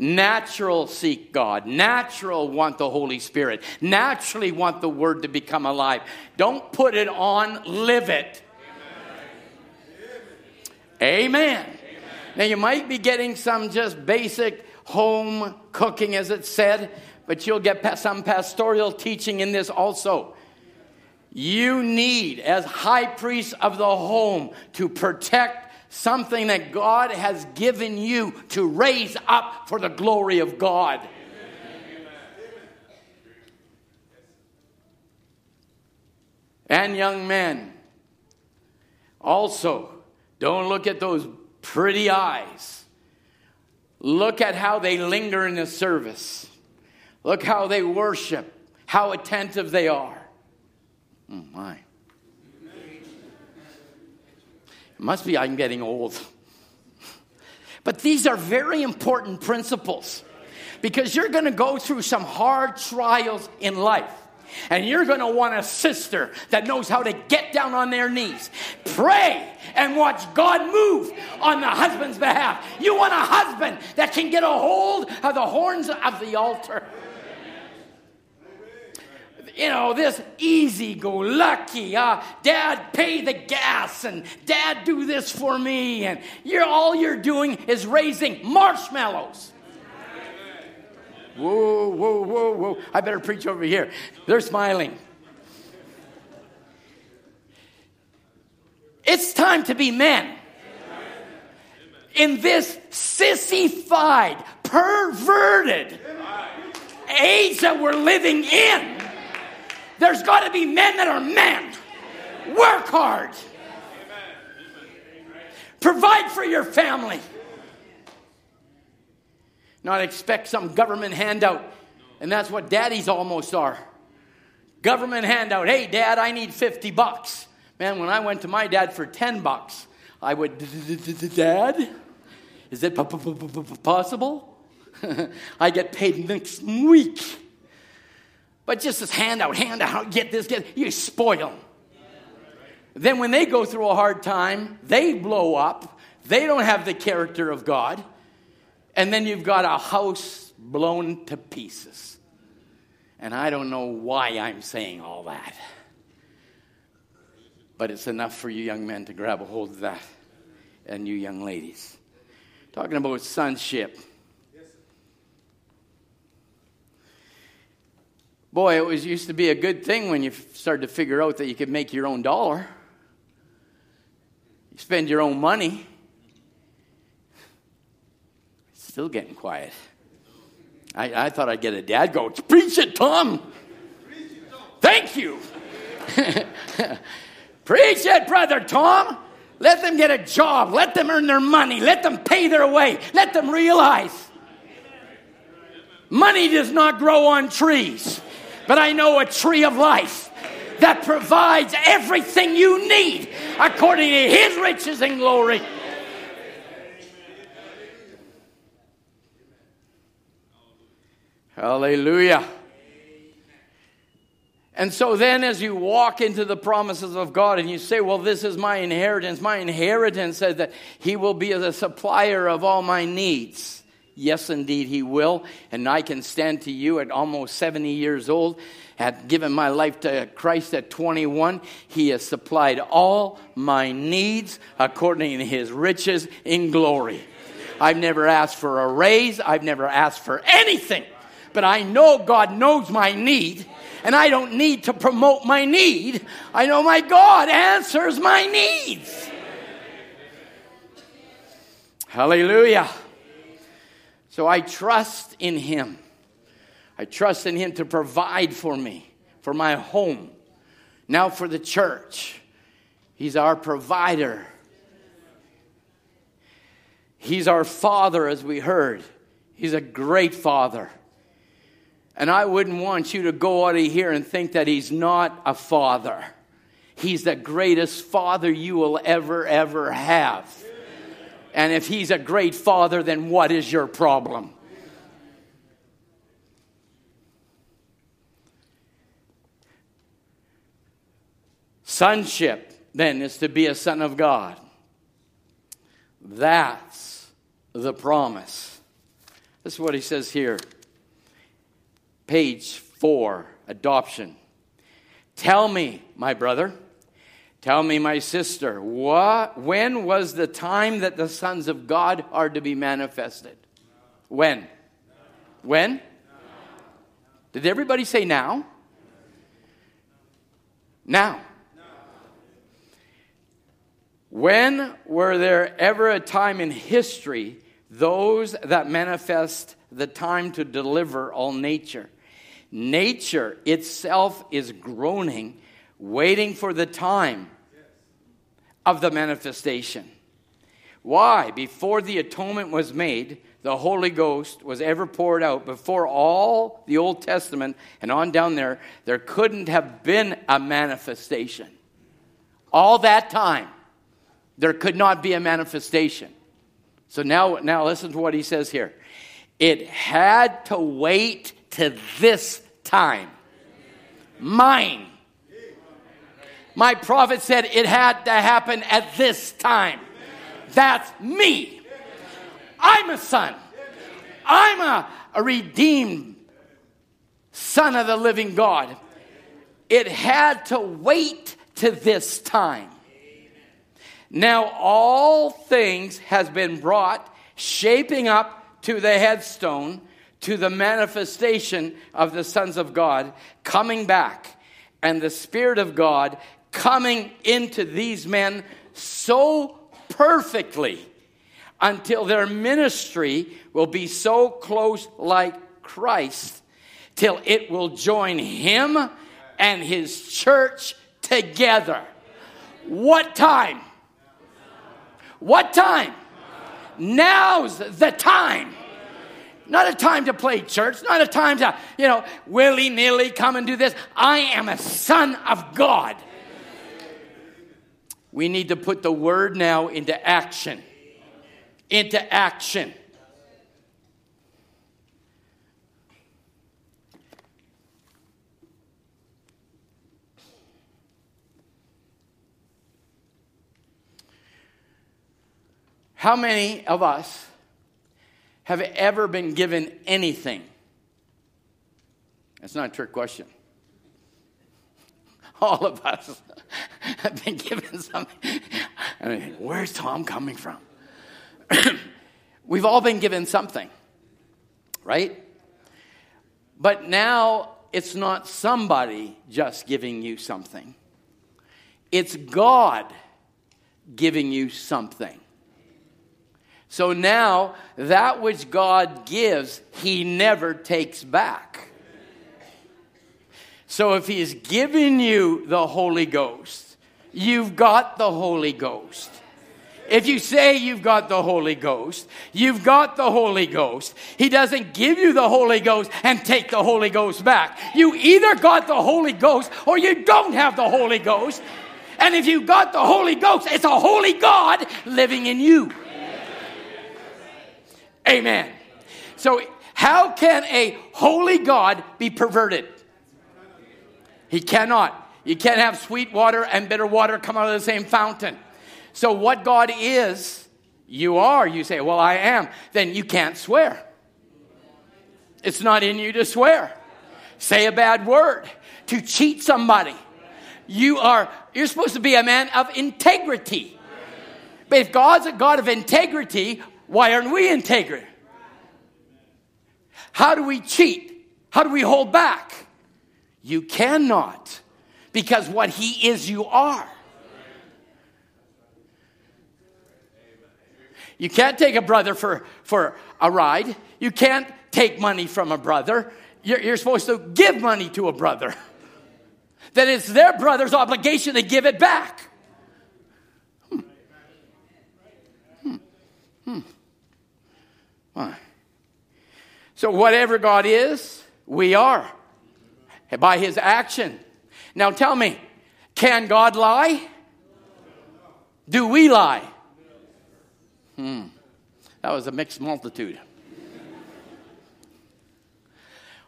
Natural seek God. Natural want the Holy Spirit. Naturally want the Word to become alive. Don't put it on, live it. Amen. Amen. Now, you might be getting some just basic home cooking, as it said, but you'll get some pastoral teaching in this also. You need, as high priest of the home, to protect something that God has given you to raise up for the glory of God. And young men, also, don't look at those pretty eyes. Look at how they linger in the service. Look how they worship, how attentive they are. Oh, my. Must be I'm getting old. But these are very important principles because you're going to go through some hard trials in life. And you're going to want a sister that knows how to get down on their knees, pray, and watch God move on the husband's behalf. You want a husband that can get a hold of the horns of the altar you know, this easy go lucky. Uh, Dad, pay the gas, and Dad, do this for me. And you're all you're doing is raising marshmallows. Whoa, whoa, whoa, whoa. I better preach over here. They're smiling. It's time to be men. In this sissified, perverted age that we're living in, There's got to be men that are men. Work hard. Provide for your family. Not expect some government handout. And that's what daddies almost are. Government handout. Hey, dad, I need 50 bucks. Man, when I went to my dad for 10 bucks, I would, Dad, is it possible? (laughs) I get paid next week. But just this handout, handout, get this, get you spoil. them. Then when they go through a hard time, they blow up. They don't have the character of God. And then you've got a house blown to pieces. And I don't know why I'm saying all that. But it's enough for you young men to grab a hold of that. And you young ladies. Talking about sonship. Boy, it was used to be a good thing when you started to figure out that you could make your own dollar. You spend your own money. Still getting quiet. I, I thought I'd get a dad go, preach it, Tom. Thank you. (laughs) preach it, brother Tom. Let them get a job. Let them earn their money. Let them pay their way. Let them realize money does not grow on trees, but I know a tree of life that provides everything you need according to his riches and glory. Hallelujah. And so then, as you walk into the promises of God and you say, Well, this is my inheritance, my inheritance says that He will be the supplier of all my needs. Yes, indeed, He will. And I can stand to you at almost 70 years old, had given my life to Christ at 21. He has supplied all my needs according to His riches in glory. I've never asked for a raise, I've never asked for anything but I know God knows my need, and I don't need to promote my need. I know my God answers my needs. Hallelujah. So I trust in Him. I trust in Him to provide for me, for my home, now for the church. He's our provider. He's our Father, as we heard. He's a great Father. And I wouldn't want you to go out of here and think that he's not a father. He's the greatest father you will ever, ever have. And if he's a great father, then what is your problem? Sonship, then, is to be a son of God. That's the promise. This is what he says here page four, adoption. Tell me, my brother, tell me, my sister, what, when was the time that the sons of God are to be manifested? When? When? Did everybody say now? Now. When were there ever a time in history those that manifest the time to deliver all nature? Nature itself is groaning, waiting for the time of the manifestation. Why? Before the atonement was made, the Holy Ghost was ever poured out. Before all the Old Testament and on down there, there couldn't have been a manifestation. All that time, there could not be a manifestation. So now, now listen to what he says here. It had to wait to this time. Mine. My prophet said it had to happen at this time. That's me. I'm a son. I'm a, a redeemed son of the living God. It had to wait to this time. Now all things has been brought shaping up to the headstone to the manifestation of the sons of God coming back and the Spirit of God coming into these men so perfectly until their ministry will be so close like Christ till it will join him and his church together. What time? What time? Now's the time. Not a time to play church, not a time to, you know, willy nilly come and do this. I am a son of God. We need to put the word now into action. Into action. How many of us have ever been given anything? That's not a trick question. (laughs) All of us have been given something. I mean, where's Tom coming from? (clears throat) We've all been given something, right? But now it's not somebody just giving you something, it's God giving you something. So now, that which God gives, He never takes back. So if He's given you the Holy Ghost, you've got the Holy Ghost. If you say you've got the Holy Ghost, you've got the Holy Ghost. He doesn't give you the Holy Ghost and take the Holy Ghost back. You either got the Holy Ghost or you don't have the Holy Ghost. And if you've got the Holy Ghost, it's a holy God living in you. Amen. So, how can a holy God be perverted? He cannot. You can't have sweet water and bitter water come out of the same fountain. So, what God is, you are. You say, Well, I am. Then you can't swear. It's not in you to swear. Say a bad word, to cheat somebody. You are, you're supposed to be a man of integrity. But if God's a God of integrity, why aren't we integrity? How do we cheat? How do we hold back? You cannot, because what He is, you are. You can't take a brother for, for a ride. You can't take money from a brother. You're, you're supposed to give money to a brother. That it's their brother's obligation to give it back. Hmm. Hmm. Hmm. Why? So, whatever God is, we are by his action. Now, tell me, can God lie? Do we lie? Hmm. That was a mixed multitude.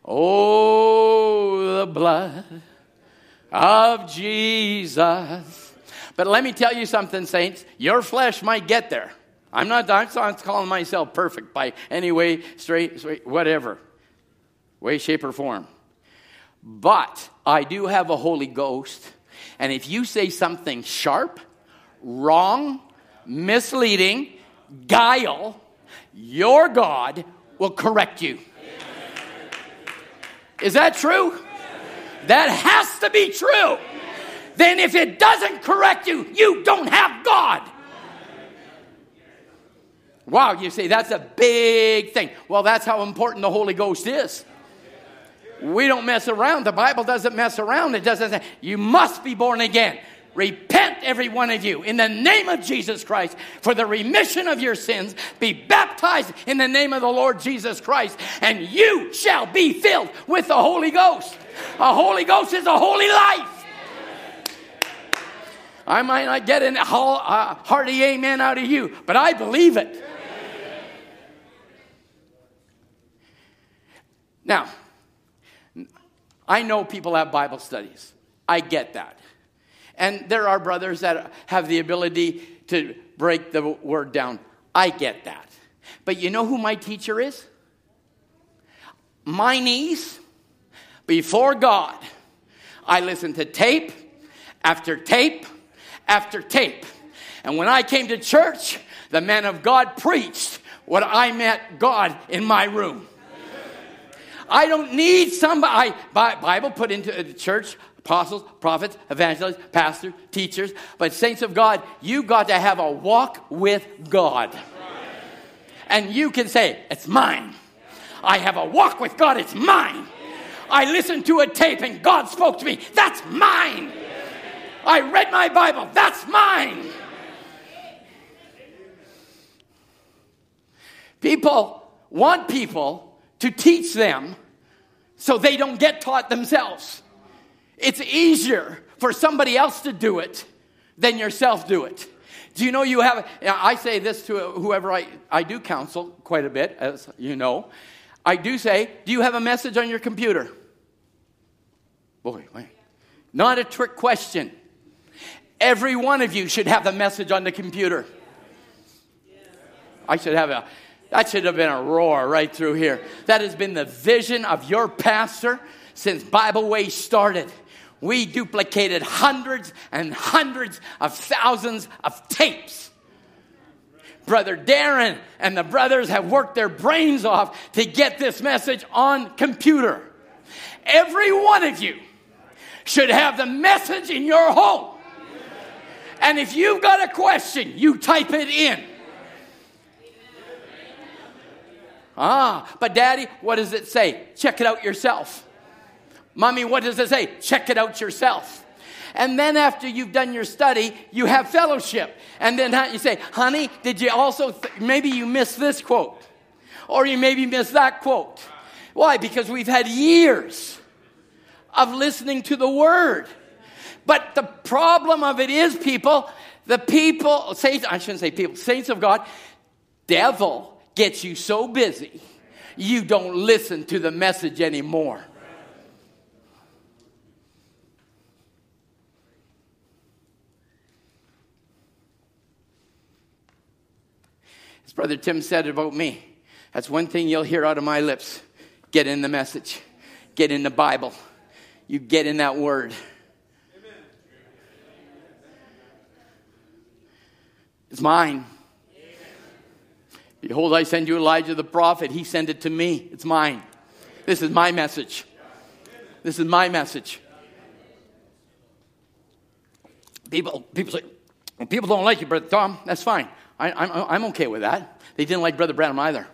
Oh, the blood of Jesus. But let me tell you something, saints. Your flesh might get there. I'm not, I'm not calling myself perfect by any way, straight, straight, whatever, way, shape, or form. But I do have a Holy Ghost. And if you say something sharp, wrong, misleading, guile, your God will correct you. Is that true? That has to be true. Then if it doesn't correct you, you don't have God. Wow, you say that's a big thing. Well, that's how important the Holy Ghost is. We don't mess around. The Bible doesn't mess around. It doesn't say, you must be born again. Repent, every one of you, in the name of Jesus Christ for the remission of your sins. Be baptized in the name of the Lord Jesus Christ, and you shall be filled with the Holy Ghost. A Holy Ghost is a holy life. I might not get a hearty amen out of you, but I believe it. Now, I know people have Bible studies. I get that. And there are brothers that have the ability to break the word down. I get that. But you know who my teacher is? My knees before God. I listen to tape after tape after tape. And when I came to church, the man of God preached what I met God in my room. I don't need somebody. Bible put into the church apostles, prophets, evangelists, pastors, teachers. But saints of God, you got to have a walk with God. And you can say, It's mine. I have a walk with God, it's mine. I listened to a tape and God spoke to me. That's mine. I read my Bible. That's mine. People want people to teach them so they don't get taught themselves. It's easier for somebody else to do it than yourself do it. Do you know you have, I say this to whoever I, I do counsel quite a bit, as you know. I do say, do you have a message on your computer? Boy, wait. Not a trick question. Every one of you should have the message on the computer. I should have a, that should have been a roar right through here. That has been the vision of your pastor since Bibleway started. We duplicated hundreds and hundreds of thousands of tapes. Brother Darren and the brothers have worked their brains off to get this message on computer. Every one of you should have the message in your home. And if you've got a question, you type it in. Ah, but daddy, what does it say? Check it out yourself. Mommy, what does it say? Check it out yourself. And then after you've done your study, you have fellowship. And then you say, honey, did you also, th- maybe you missed this quote. Or you maybe missed that quote. Why? Because we've had years of listening to the word. But the problem of it is, people, the people, saints, I shouldn't say people, saints of God, devil gets you so busy, you don't listen to the message anymore. As Brother Tim said about me, that's one thing you'll hear out of my lips. Get in the message, get in the Bible, you get in that word. It's mine. Behold, I send you Elijah the prophet. He sent it to me. It's mine. This is my message. This is my message. People, people say, people don't like you, Brother Tom. That's fine. I, am I'm, I'm okay with that. They didn't like Brother Branham either.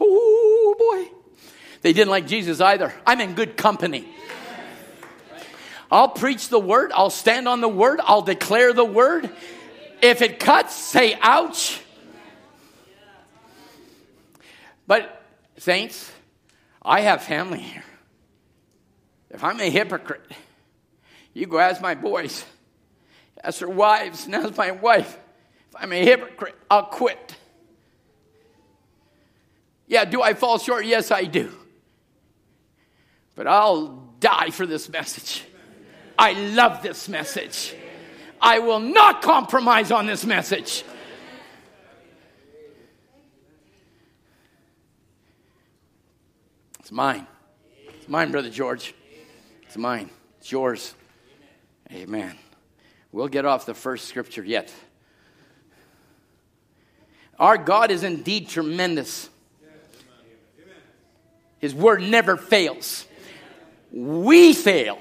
Oh, boy. They didn't like Jesus either. I'm in good company. I'll preach the word. I'll stand on the word. I'll declare the word. If it cuts, say ouch. But, saints, I have family here. If I'm a hypocrite, you go ask my boys, ask their wives, and ask my wife. If I'm a hypocrite, I'll quit. Yeah, do I fall short? Yes, I do. But I'll die for this message. I love this message. I will not compromise on this message. It's mine. It's mine, Brother George. It's mine. It's yours. Amen. We'll get off the first scripture yet. Our God is indeed tremendous. His word never fails. We fail,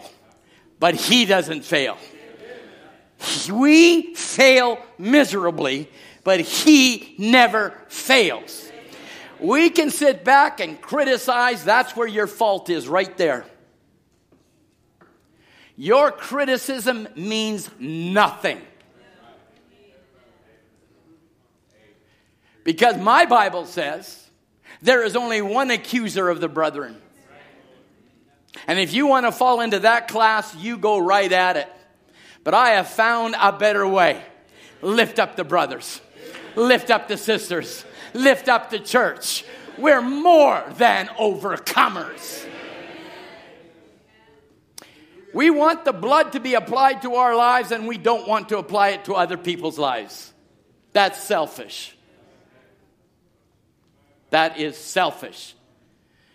but He doesn't fail. We fail miserably, but He never fails. We can sit back and criticize. That's where your fault is, right there. Your criticism means nothing. Because my Bible says there is only one accuser of the brethren. And if you want to fall into that class, you go right at it. But I have found a better way. Lift up the brothers, lift up the sisters, lift up the church. We're more than overcomers. We want the blood to be applied to our lives, and we don't want to apply it to other people's lives. That's selfish. That is selfish.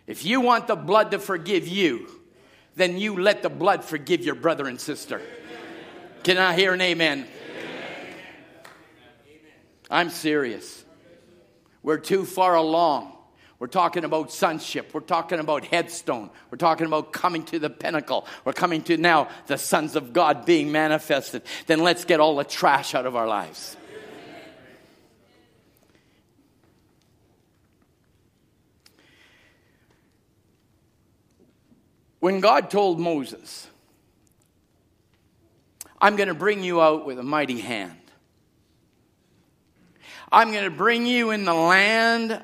If you want the blood to forgive you, then you let the blood forgive your brother and sister. Can I hear an amen? I'm serious. We're too far along. We're talking about sonship. We're talking about headstone. We're talking about coming to the pinnacle. We're coming to now the sons of God being manifested. Then let's get all the trash out of our lives. When God told Moses, I'm going to bring you out with a mighty hand. I'm going to bring you in the land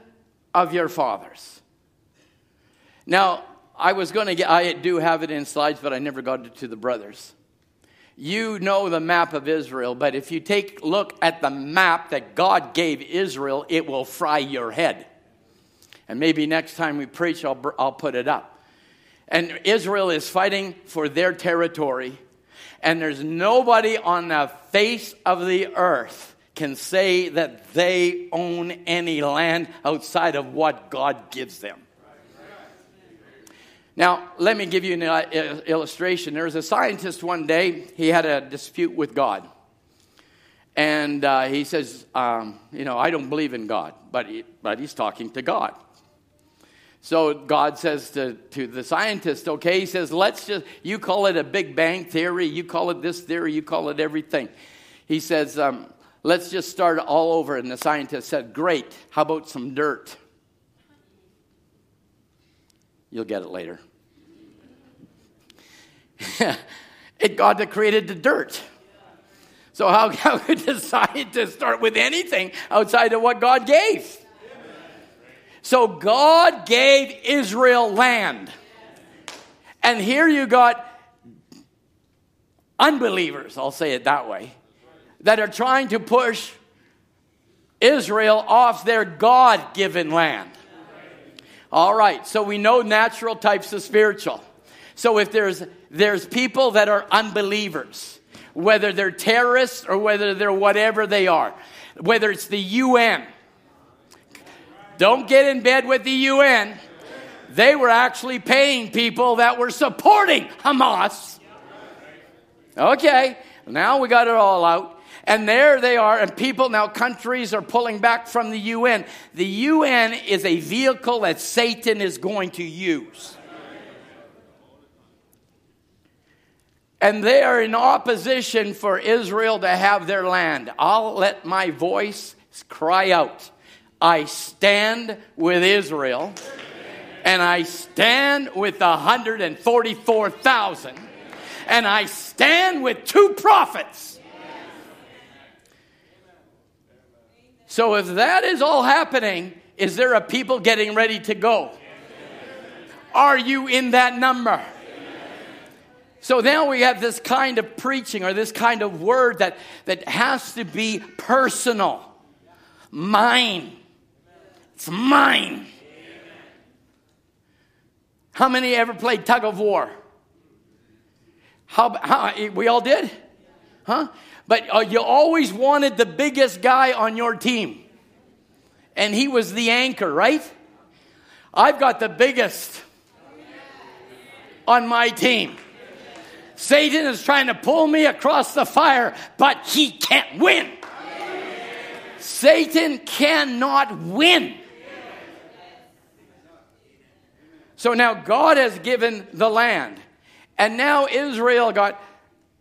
of your fathers. Now, I was going to get, I do have it in slides, but I never got it to the brothers. You know the map of Israel, but if you take look at the map that God gave Israel, it will fry your head. And maybe next time we preach, I'll, I'll put it up. And Israel is fighting for their territory, and there's nobody on the face of the earth can say that they own any land outside of what God gives them. Now, let me give you an illustration. There was a scientist one day, he had a dispute with God. And uh, he says, um, You know, I don't believe in God, but, he, but he's talking to God. So God says to, to the scientist, okay, he says, let's just, you call it a Big Bang theory, you call it this theory, you call it everything. He says, um, let's just start all over. And the scientist said, great, how about some dirt? You'll get it later. (laughs) it God that created the dirt. So how, (laughs) how could the scientist start with anything outside of what God gave? So God gave Israel land. And here you got unbelievers, I'll say it that way, that are trying to push Israel off their God given land. All right, so we know natural types of spiritual. So if there's there's people that are unbelievers, whether they're terrorists or whether they're whatever they are, whether it's the UN, don't get in bed with the UN. They were actually paying people that were supporting Hamas. Okay, now we got it all out. And there they are, and people now, countries are pulling back from the UN. The UN is a vehicle that Satan is going to use. And they are in opposition for Israel to have their land. I'll let my voice cry out. I stand with Israel and I stand with the 144,000 and I stand with two prophets. So if that is all happening, is there a people getting ready to go? Are you in that number? So now we have this kind of preaching or this kind of word that, that has to be personal, mine. It's mine. How many ever played tug of war? How, how we all did? Huh? But uh, you always wanted the biggest guy on your team. And he was the anchor, right? I've got the biggest on my team. Satan is trying to pull me across the fire, but he can't win. Satan cannot win. So now God has given the land. And now Israel got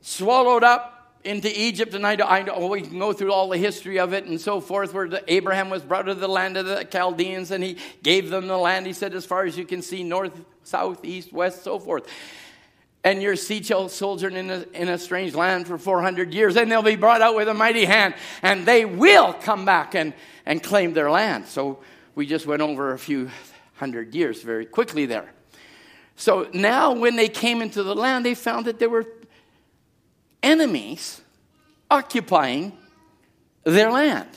swallowed up into Egypt. And I, I, we can go through all the history of it and so forth, where the, Abraham was brought to the land of the Chaldeans and he gave them the land. He said, as far as you can see, north, south, east, west, so forth. And your sea sojourn in a, in a strange land for 400 years, and they'll be brought out with a mighty hand, and they will come back and, and claim their land. So we just went over a few hundred years very quickly there. So now, when they came into the land, they found that there were enemies occupying their land.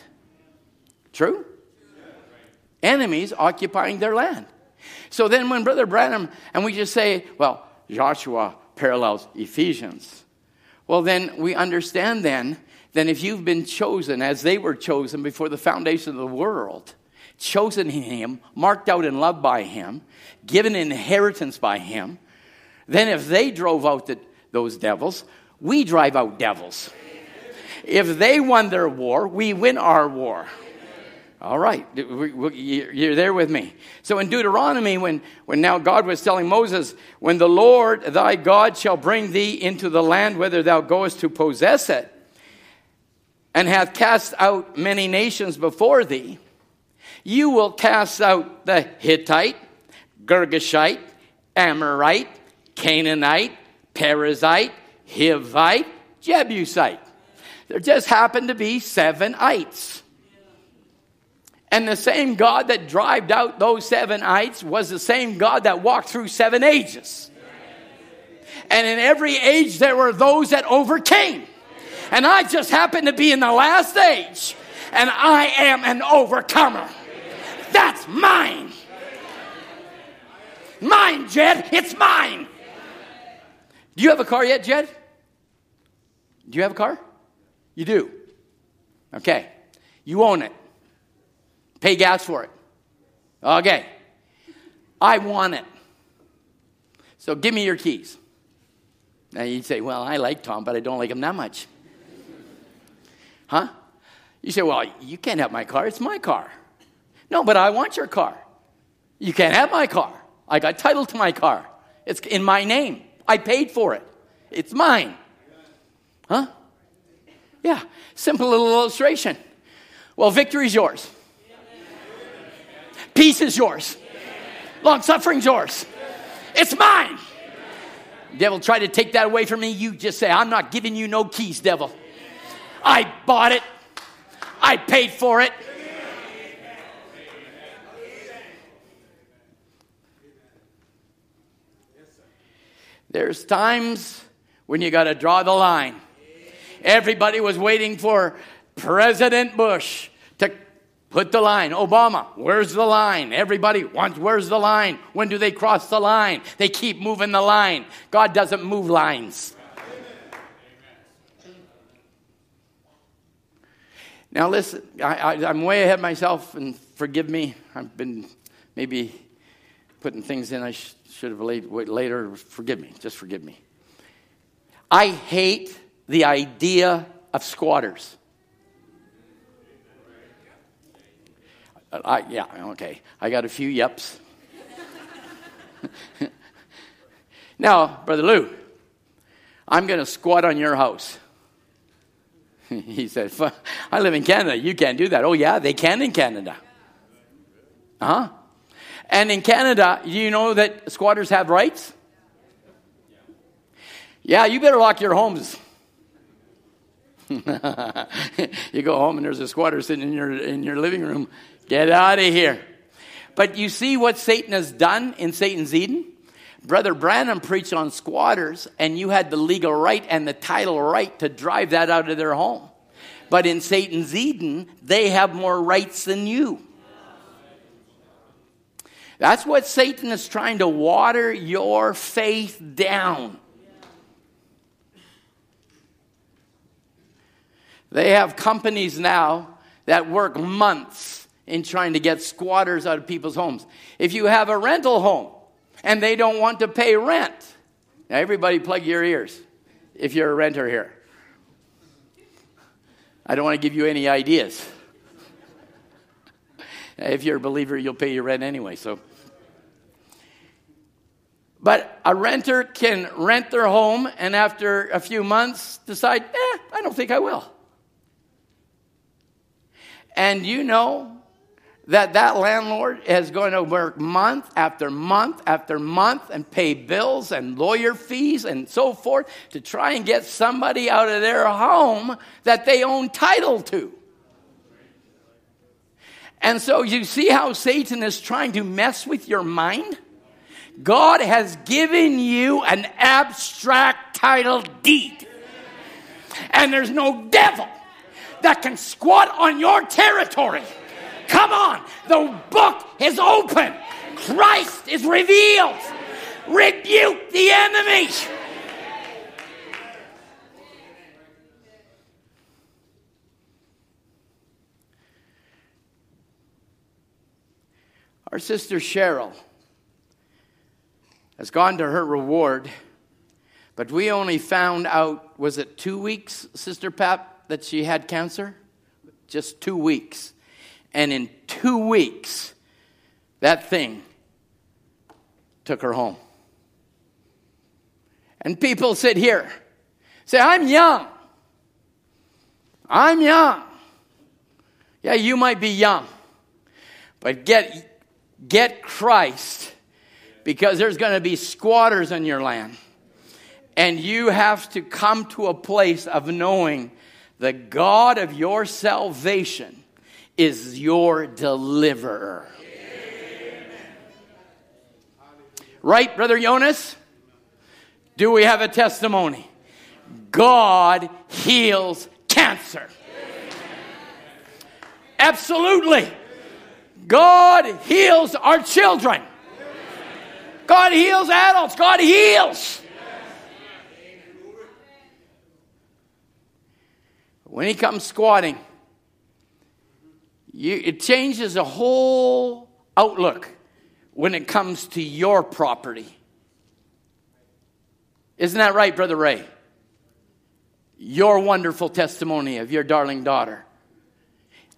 True? Enemies occupying their land. So then, when Brother Branham, and we just say, well, Joshua parallels Ephesians, well, then we understand then, then if you've been chosen as they were chosen before the foundation of the world, chosen in Him, marked out and loved by Him, given inheritance by Him, then if they drove out the, those devils, we drive out devils. If they won their war, we win our war. All right, you're there with me. So in Deuteronomy, when, when now God was telling Moses, when the Lord thy God shall bring thee into the land whither thou goest to possess it, and hath cast out many nations before thee, you will cast out the Hittite, Girgashite, Amorite, Canaanite, Perizzite, Hivite, Jebusite. There just happened to be seven ites. And the same God that drived out those seven ites was the same God that walked through seven ages. And in every age, there were those that overcame. And I just happened to be in the last age, and I am an overcomer. That's mine. Mine, Jed. It's mine. Do you have a car yet, Jed? Do you have a car? You do. Okay. You own it. Pay gas for it. Okay. I want it. So give me your keys. Now you'd say, Well, I like Tom, but I don't like him that much. Huh? You say, Well, you can't have my car. It's my car. No, but I want your car. You can't have my car. I got title to my car. It's in my name. I paid for it. It's mine. Huh? Yeah. Simple little illustration. Well, victory's yours. Peace is yours. Long suffering's yours. It's mine. Devil tried to take that away from me. You just say, I'm not giving you no keys, devil. I bought it. I paid for it. There's times when you got to draw the line. Everybody was waiting for President Bush to put the line. Obama, where's the line? Everybody wants, where's the line? When do they cross the line? They keep moving the line. God doesn't move lines. Now, listen, I, am way ahead myself, and forgive me. I've been maybe putting things in I sh- should have laid, later. Forgive me. Just forgive me. I hate the idea of squatters. I, yeah, okay. I got a few yeps. (laughs) now, Brother Lou, I'm going to squat on your house. (laughs) he said, I live in Canada. You can't do that. Oh, yeah, they can in Canada. Huh? And in Canada, do you know that squatters have rights? Yeah, you better lock your homes. (laughs) you go home and there's a squatter sitting in your, in your living room. Get out of here. But you see what Satan has done in Satan's Eden? Brother Branham preached on squatters, and you had the legal right and the title right to drive that out of their home. But in Satan's Eden, they have more rights than you. That's what Satan is trying to water your faith down. They have companies now that work months in trying to get squatters out of people's homes. If you have a rental home, and they don't want to pay rent. Now, everybody, plug your ears if you're a renter here. I don't want to give you any ideas. if you're a believer, you'll pay your rent anyway, so. But a renter can rent their home and after a few months decide, eh, I don't think I will. And you know, that that landlord is going to work month after month after month and pay bills and lawyer fees and so forth to try and get somebody out of their home that they own title to. And so you see how Satan is trying to mess with your mind? God has given you an abstract title deed. And there's no devil that can squat on your territory. Come on, the book is open. Christ is revealed. Rebuke the enemy. Our sister Cheryl has gone to her reward, but we only found out, was it two weeks, Sister Pap, that she had cancer? Just two weeks. And in two weeks, that thing took her home. And people sit here, say, I'm young. I'm young. Yeah, you might be young, but get, get Christ Because there's going to be squatters in your land. And you have to come to a place of knowing the God of your salvation is your deliverer. Right, Brother Jonas? Do we have a testimony? God heals cancer. Absolutely. God heals our children. God heals adults. God heals. When he comes squatting, you, it changes the whole outlook when it comes to your property. Isn't that right, Brother Ray? Your wonderful testimony of your darling daughter.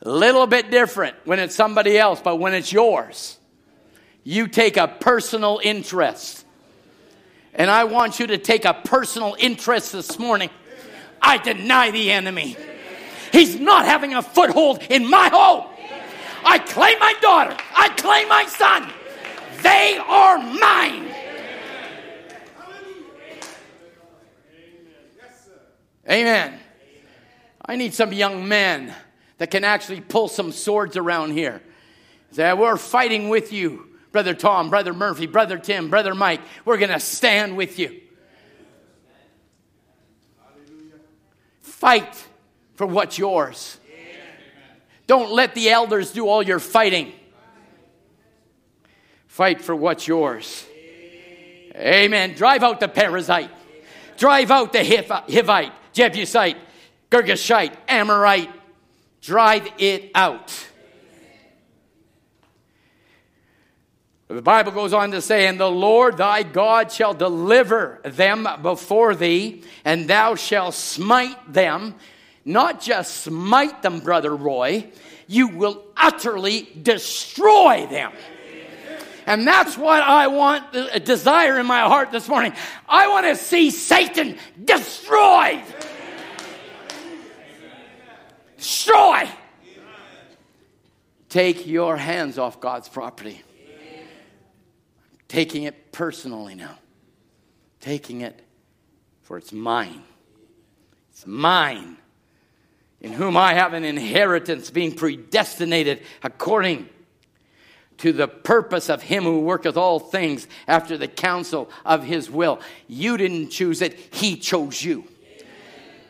A little bit different when it's somebody else, but when it's yours, you take a personal interest. And I want you to take a personal interest this morning. I deny the enemy. He's not having a foothold in my home. I claim my daughter. I claim my son. They are mine. Amen. I need some young men that can actually pull some swords around here. Say, we're fighting with you, Brother Tom, Brother Murphy, Brother Tim, Brother Mike. We're going to stand with you. Fight for what's yours. Don't let the elders do all your fighting. Fight for what's yours. Amen. Drive out the Perizzite. Drive out the Hivite, Jebusite, Girgashite, Amorite. Drive it out. The Bible goes on to say, And the Lord thy God shall deliver them before thee, and thou shalt smite them. Not just smite them, Brother Roy, you will utterly destroy them. And that's what I want, uh, a desire in my heart this morning. I want to see Satan destroyed. Destroy. Take your hands off God's property. Taking it personally now. Taking it for it's mine. It's mine. In whom I have an inheritance, being predestinated according to the purpose of him who worketh all things after the counsel of his will. You didn't choose it, he chose you.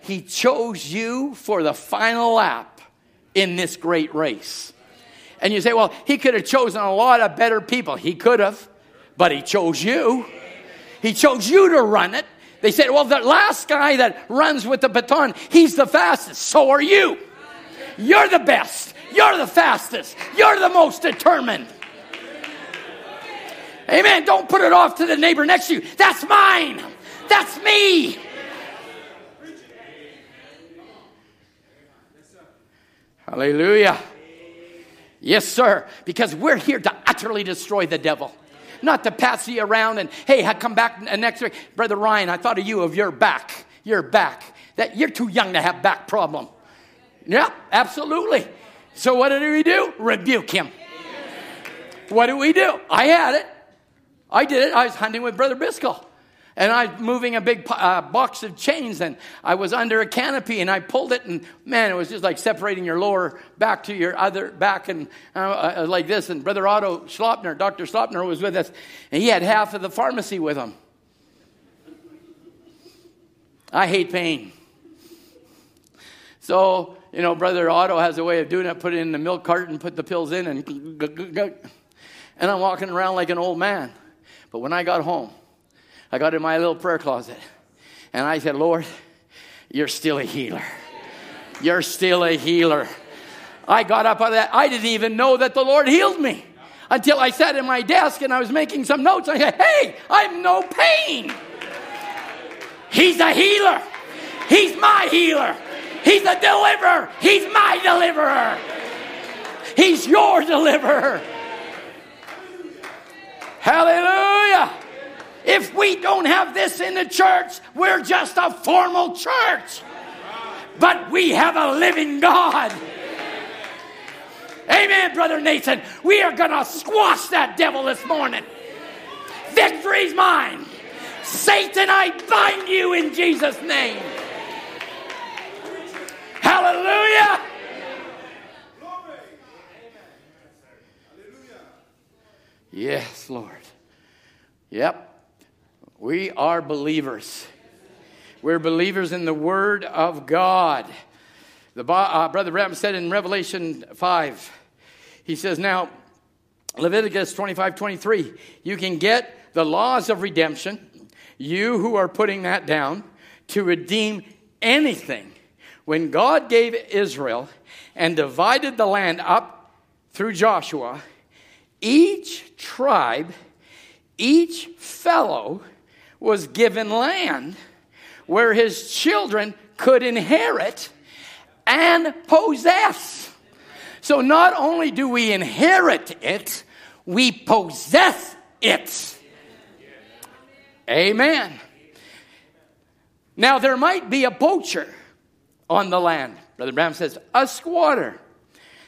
He chose you for the final lap in this great race. And you say, well, he could have chosen a lot of better people. He could have, but he chose you. He chose you to run it. They said, well, the last guy that runs with the baton, he's the fastest. So are you. You're the best. You're the fastest. You're the most determined. Amen. Don't put it off to the neighbor next to you. That's mine. That's me. Hallelujah. Yes, sir. Because we're here to utterly destroy the devil. Not to pass you around and, hey, I come back next week. Brother Ryan, I thought of you of your back. Your back. That you're too young to have back problem. Yeah, absolutely. So what did we do? Rebuke him. What did we do? I had it. I did it. I was hunting with Brother Biscoe. And I was moving a big uh, box of chains, and I was under a canopy, and I pulled it, and man, it was just like separating your lower back to your other back, and uh, uh, like this. And Brother Otto Schlopner, Dr. Schlopner, was with us, and he had half of the pharmacy with him. I hate pain. So, you know, Brother Otto has a way of doing it put it in the milk carton, put the pills in, and, and I'm walking around like an old man. But when I got home, I got in my little prayer closet and I said, Lord, you're still a healer. You're still a healer. I got up out of that. I didn't even know that the Lord healed me until I sat at my desk and I was making some notes. I said, Hey, I'm no pain. He's a healer. He's my healer. He's a deliverer. He's my deliverer. He's your deliverer. Hallelujah. If we don't have this in the church, we're just a formal church. But we have a living God. Amen, Brother Nathan. We are going to squash that devil this morning. Victory's mine. Satan, I bind you in Jesus' name. Hallelujah. Yes, Lord. Yep. We are believers. We're believers in the Word of God. The, uh, Brother Branham said in Revelation 5, he says, Now, Leviticus 25 23, you can get the laws of redemption, you who are putting that down, to redeem anything. When God gave Israel and divided the land up through Joshua, each tribe, each fellow was given land where his children could inherit and possess. So not only do we inherit it, we possess it. Amen. Now, there might be a poacher on the land. Brother Branham says, a squatter.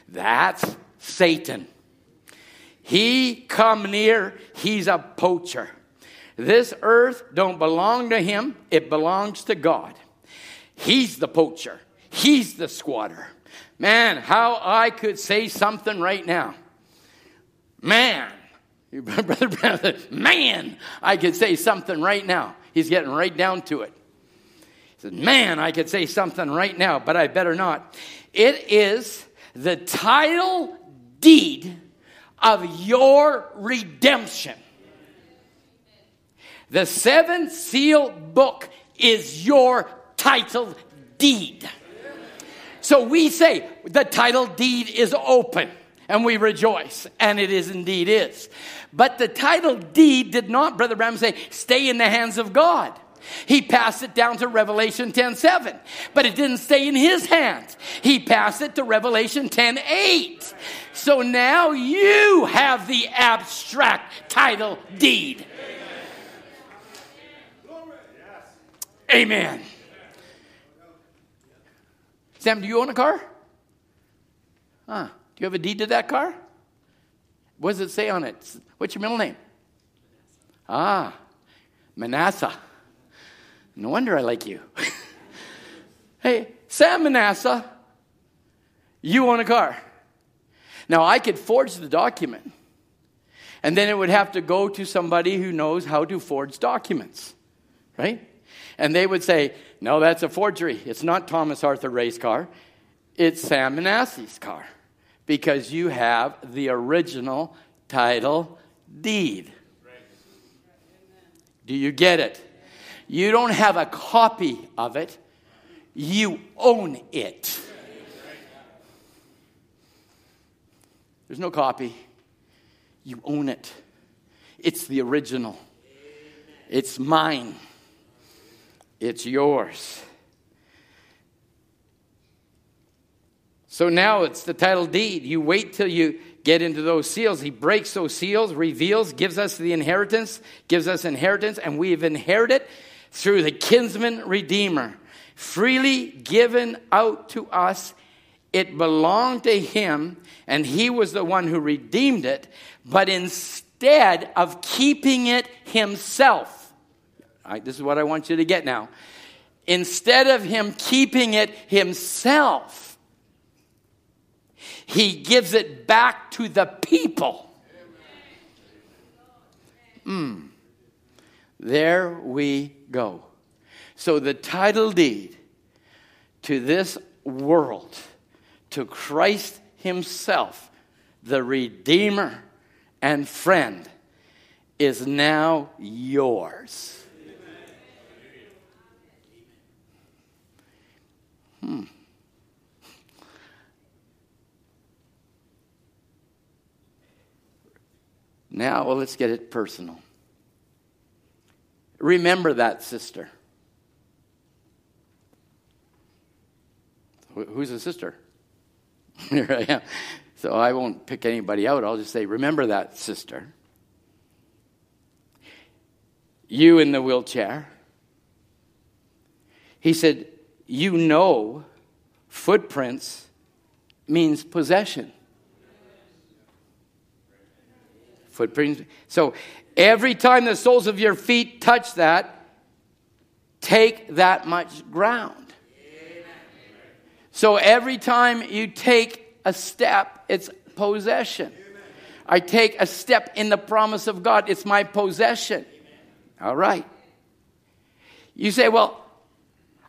That's Satan. He come near, he's a poacher. This earth don't belong to him, it belongs to God. He's the poacher. He's the squatter. Man, how I could say something right now. Man, (laughs) brother, brother, man, I could say something right now. He's getting right down to it. He said, Man, I could say something right now, but I better not. It is the title deed of your redemption. The seven seal book is your title deed. So we say the title deed is open and we rejoice, and it is indeed is. But the title deed did not, Brother Branham say, stay in the hands of God. He passed it down to Revelation 10 7, but it didn't stay in his hands. He passed it to Revelation 10 8. So now you have the abstract title deed. Amen. Sam, do you own a car? Huh. Do you have a deed to that car? What does it say on it? What's your middle name? Ah, Manasseh. No wonder I like you. (laughs) hey, Sam Manasseh, you own a car. Now, I could forge the document, and then it would have to go to somebody who knows how to forge documents, right? And they would say, No, that's a forgery. It's not Thomas Arthur Rae's car, it's Sam Manasseh's car because you have the original title deed. Do you get it? You don't have a copy of it, you own it. There's no copy. You own it. It's the original. It's mine. It's yours. So now it's the title deed. You wait till you get into those seals. He breaks those seals, reveals, gives us the inheritance, gives us inheritance, and we've inherited through the kinsman redeemer, freely given out to us. It belonged to him, and he was the one who redeemed it, but instead of keeping it himself, Right, this is what I want you to get now. Instead of him keeping it himself, he gives it back to the people. Mm. There we go. So the title deed to this world, to Christ Himself, the Redeemer and friend, is now yours. Hmm. Now, well, let's get it personal. Remember that sister. Who's a sister? (laughs) Here I am. So I won't pick anybody out. I'll just say, remember that sister. You in the wheelchair. He said, you know footprints means possession. Footprints. So every time the soles of your feet touch that, take that much ground. So every time you take a step, it's possession. I take a step in the promise of God, it's my possession. All right. You say, well,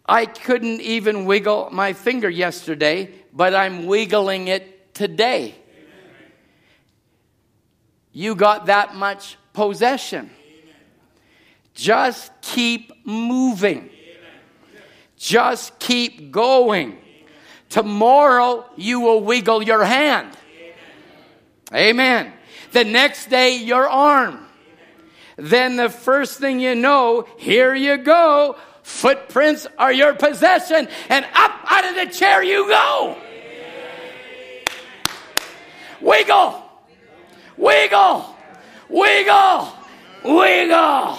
I couldn't even wiggle my finger yesterday, but I'm wiggling it today. You got that much possession. Just keep moving. Just keep going. Tomorrow you will wiggle your hand. Amen. The next day, your arm. Then the first thing you know, here you go. Footprints are your possession, and up out of the chair you go. Wiggle, wiggle, wiggle, wiggle.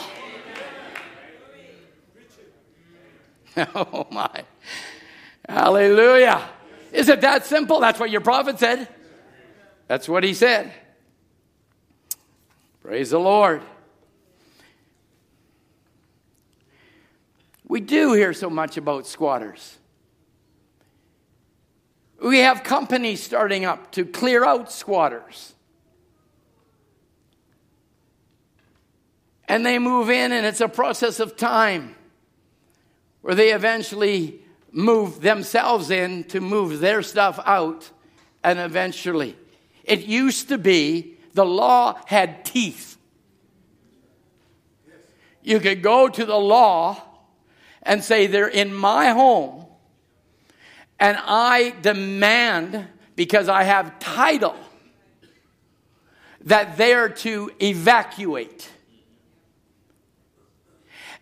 (laughs) Oh my. Hallelujah. Is it that simple? That's what your prophet said. That's what he said. Praise the Lord. We do hear so much about squatters. We have companies starting up to clear out squatters. And they move in, and it's a process of time where they eventually move themselves in to move their stuff out, and eventually. It used to be the law had teeth. You could go to the law and say, They're in my home, and I demand, because I have title, that they're to evacuate.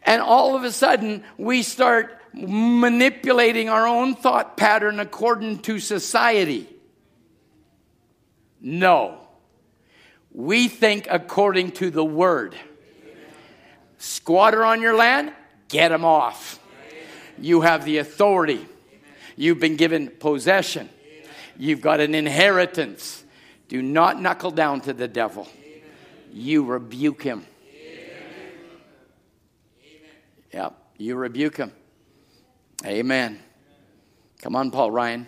And all of a sudden, we start manipulating our own thought pattern according to society. No. We think according to the word. Squatter on your land, get them off. You have the authority. You've been given possession. You've got an inheritance. Do not knuckle down to the devil. You rebuke him. Yep, you rebuke him. Amen. Come on, Paul Ryan.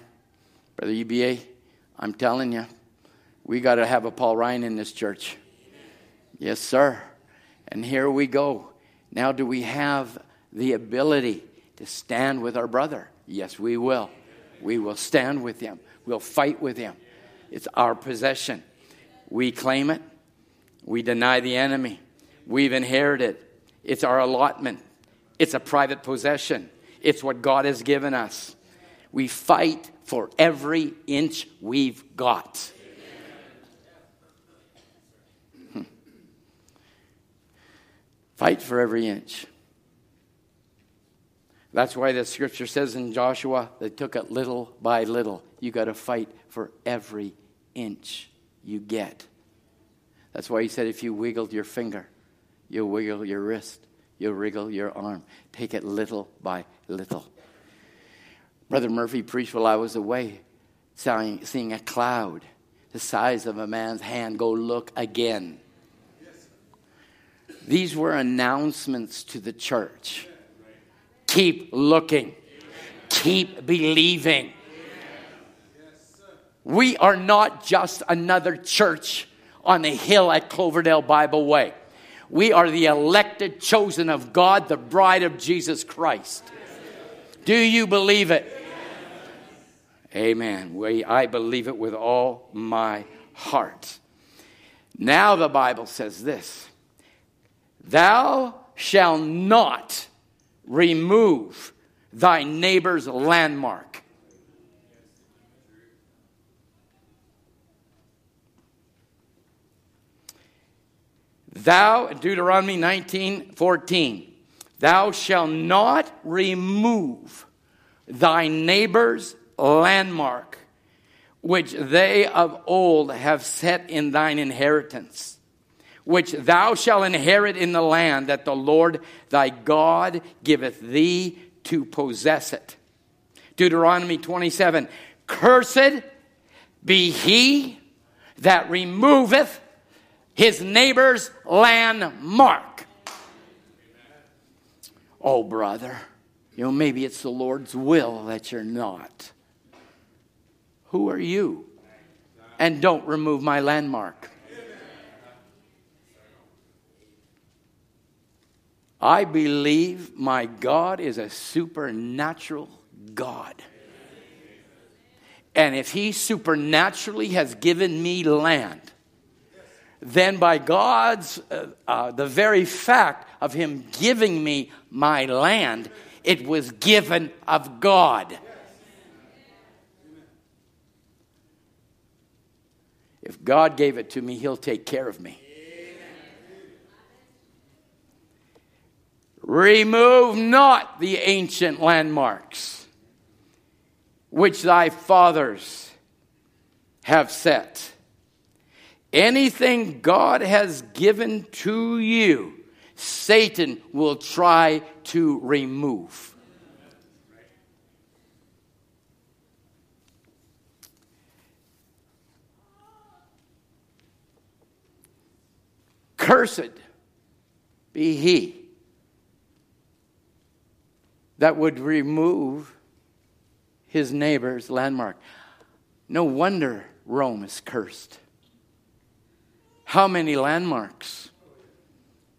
Brother UBA, I'm telling you, we got to have a Paul Ryan in this church. Yes, sir. And here we go. Now, do we have the ability to stand with our brother? Yes, we will. We will stand with him. We'll fight with him. It's our possession. We claim it. We deny the enemy. We've inherited. It's our allotment. It's a private possession. It's what God has given us. We fight for every inch we've got. Hmm. Fight for every inch. That's why the scripture says in Joshua, they took it little by little. You got to fight for every inch you get. That's why he said if you wiggled your finger, you'll wiggle your wrist, you'll wriggle your arm. Take it little by little. Brother Murphy preached while I was away, seeing, seeing a cloud the size of a man's hand. Go look again. These were announcements to the church. Keep looking. Keep believing. We are not just another church on the hill at Cloverdale Bibleway. We are the elected, chosen of God, the bride of Jesus Christ. Do you believe it? Amen. We, I believe it with all my heart. Now the Bible says this Thou shalt not remove thy neighbor's landmark. Thou, Deuteronomy 19 14, thou shalt not remove thy neighbor's landmark, which they of old have set in thine inheritance which thou shalt inherit in the land that the Lord thy God giveth thee to possess it. Deuteronomy 27 Cursed be he that removeth his neighbor's landmark. Oh, brother, you know, maybe it's the Lord's will that you're not. Who are you? And don't remove my landmark. I believe my God is a supernatural God. And if He supernaturally has given me land, then by God's, uh, uh, the very fact of Him giving me my land, it was given of God. If God gave it to me, He'll take care of me. Remove not the ancient landmarks which thy fathers have set. Anything God has given to you, Satan will try to remove. Cursed be he that would remove his neighbor's landmark. No wonder Rome is cursed. How many landmarks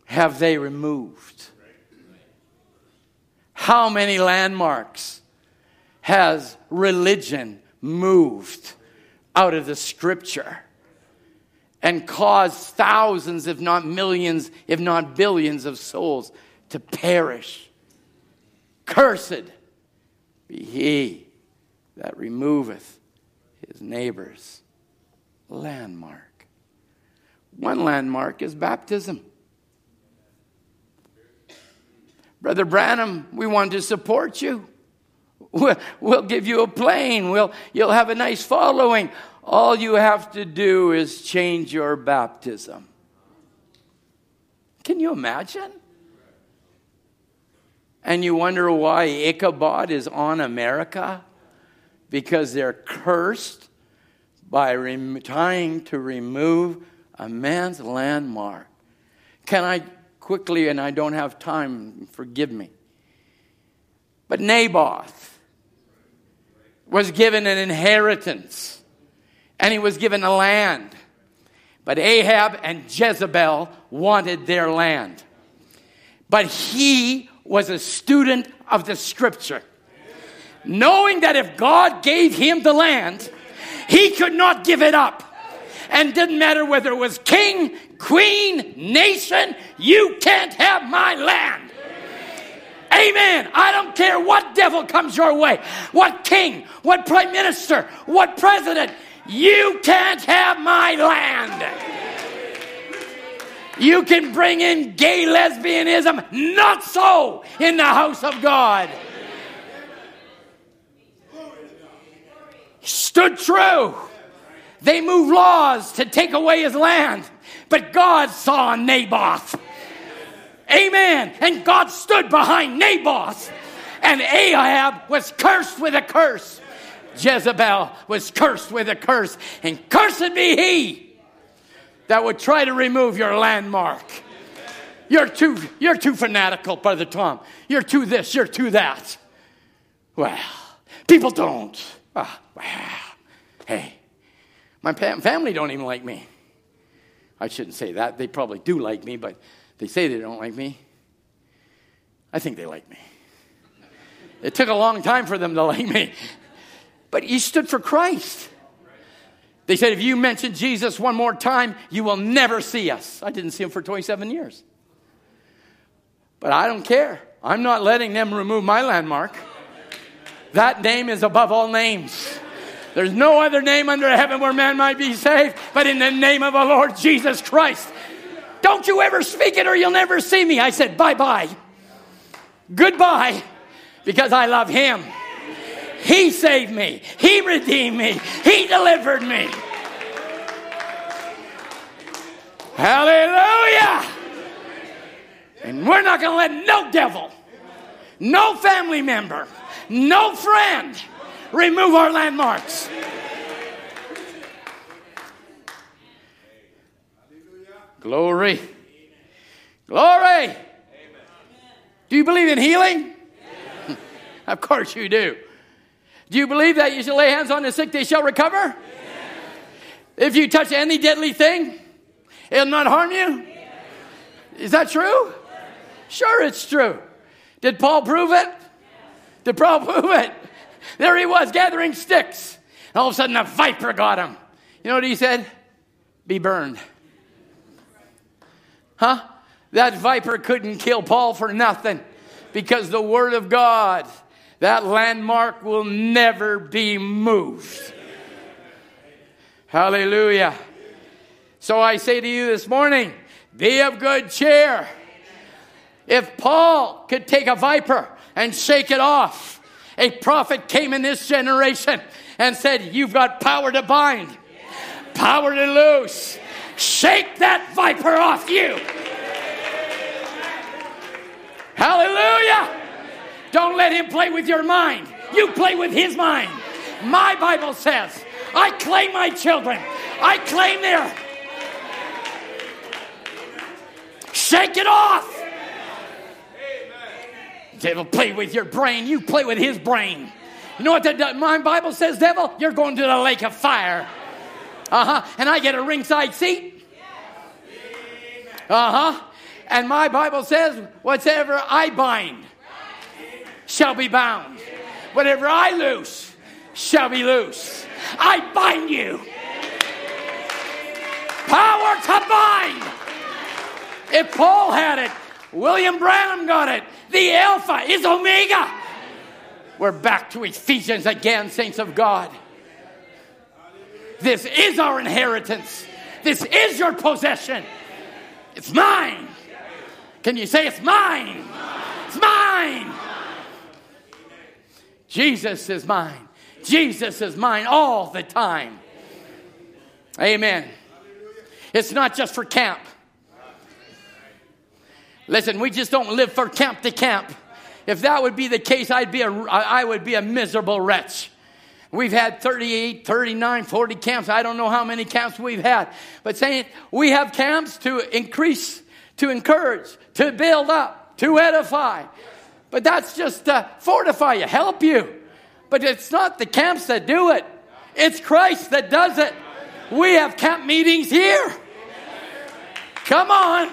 have they removed? How many landmarks has religion moved out of the scripture and caused thousands, if not millions, if not billions of souls to perish? Cursed be he that removeth his neighbor's landmark. One landmark is baptism. Brother Branham, we want to support you. We'll, give you a plane. We'll, you'll have a nice following. All you have to do is change your baptism. Can you imagine? And you wonder why Ichabod is on America? Because they're cursed by rem- trying to remove a man's landmark. Can I quickly, and I don't have time, forgive me. But Naboth was given an inheritance, and he was given a land. But Ahab and Jezebel wanted their land. But he was a student of the scripture. Knowing that if God gave him the land, he could not give it up. And didn't matter whether it was king, queen, nation, you can't have my land. Amen. I don't care what devil comes your way, what king, what prime minister, what president, you can't have my land. You can bring in gay lesbianism, not so in the house of God. Stood true. They moved laws to take away his land, but God saw Naboth. Amen. And God stood behind Naboth. And Ahab was cursed with a curse. Jezebel was cursed with a curse. And cursed be he that would try to remove your landmark. You're too, you're too fanatical, Brother Tom. You're too this, you're too that. Well, people don't. Ah, well, hey, my family don't even like me. I shouldn't say that. They probably do like me, but they say they don't like me. I think they like me. It took a long time for them to like me. But you stood for Christ. They said, if you mention Jesus one more time, you will never see us. I didn't see him for 27 years. But I don't care. I'm not letting them remove my landmark. That name is above all names. There's no other name under heaven where man might be saved but in the name of the Lord Jesus Christ. Don't you ever speak it or you'll never see me. I said, bye bye. Goodbye because I love him. He saved me. He redeemed me. He delivered me. Hallelujah. And we're not going to let no devil, no family member, no friend remove our landmarks. Glory. Glory. Do you believe in healing? (laughs) of course you do. Do you believe that you shall lay hands on the sick, they shall recover? If you touch any deadly thing, it'll not harm you? Is that true? Sure, it's true. Did Paul prove it? Did Paul (laughs) prove it? There he was gathering sticks. And All of a sudden, a viper got him. You know what he said? Be burned. Huh? That viper couldn't kill Paul for nothing because the Word of God, that landmark will never be moved. Hallelujah. So I say to you this morning be of good cheer. If Paul could take a viper and shake it off, a prophet came in this generation and said, You've got power to bind, power to loose. Shake that viper off you. Hallelujah. Don't let him play with your mind. You play with his mind. My Bible says, I claim my children. I claim their. Shake it off. Devil, play with your brain. You play with his brain. You know what the, my Bible says, devil? You're going to the lake of fire. Uh huh. And I get a ringside seat. Uh huh. And my Bible says, whatever I bind shall be bound. Whatever I loose shall be loose. I bind you. Power to bind. If Paul had it, William Branham got it. The Alpha is Omega. We're back to Ephesians again, saints of God. This is our inheritance. This is your possession. It's mine. Can you say it's mine? It's mine. Jesus is mine. Jesus is mine all the time. Amen. It's not just for camp. Listen, we just don't live for camp to camp. If that would be the case, I'd be a, I would be a miserable wretch. We've had 38, 39, 40 camps. I don't know how many camps we've had. But saying we have camps to increase, to encourage, to build up, to edify. But that's just to fortify you, help you. But it's not the camps that do it, it's Christ that does it. We have camp meetings here. Come on.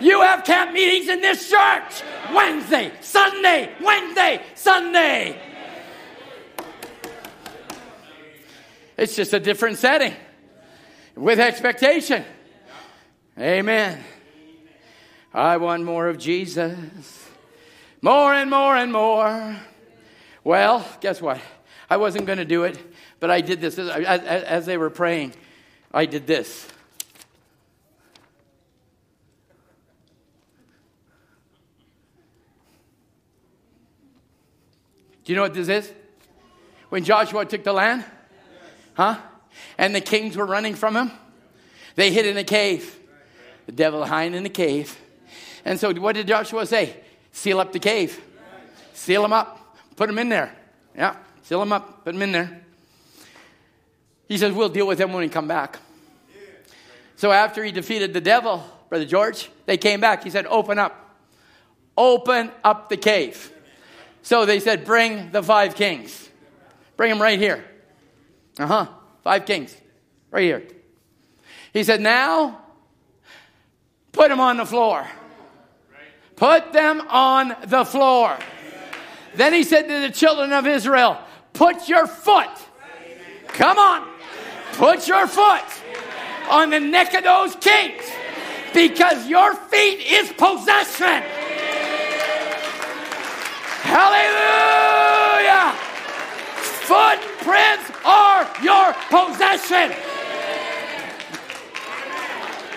You have camp meetings in this church Wednesday, Sunday, Wednesday, Sunday. It's just a different setting with expectation. Amen. I want more of Jesus. More and more and more. Well, guess what? I wasn't going to do it, but I did this. As, they were praying, I did this. Do you know what this is? When Joshua took the land? Huh? And the kings were running from him? They hid in a cave. The devil hiding in the cave. And so what did Joshua say? Seal up the cave. Seal them up. Put them in there. Yeah, seal them up. Put them in there. He says, We'll deal with them when we come back. So after he defeated the devil, Brother George, they came back. He said, Open up. Open up the cave. So they said, Bring the five kings. Bring them right here. Uh huh. Five kings. Right here. He said, Now put them on the floor. Put them on the floor. Then he said to the children of Israel, Put your foot, come on, put your foot on the neck of those kings because your feet is possession. Hallelujah! Footprints are your possession.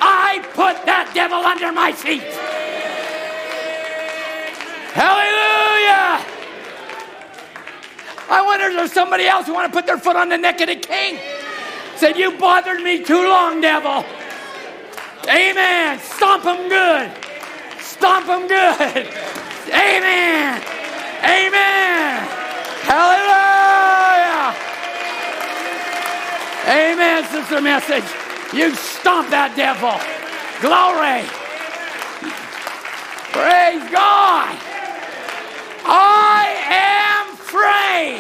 I put that devil under my feet. Hallelujah! I wonder if there's somebody else who want to put their foot on the neck of the king. Said, You bothered me too long, devil. Amen. Stomp him good. Stomp him good. Amen. Amen. Hallelujah. Amen, Sister Message. You stomp that devil. Glory. Praise God. I am free.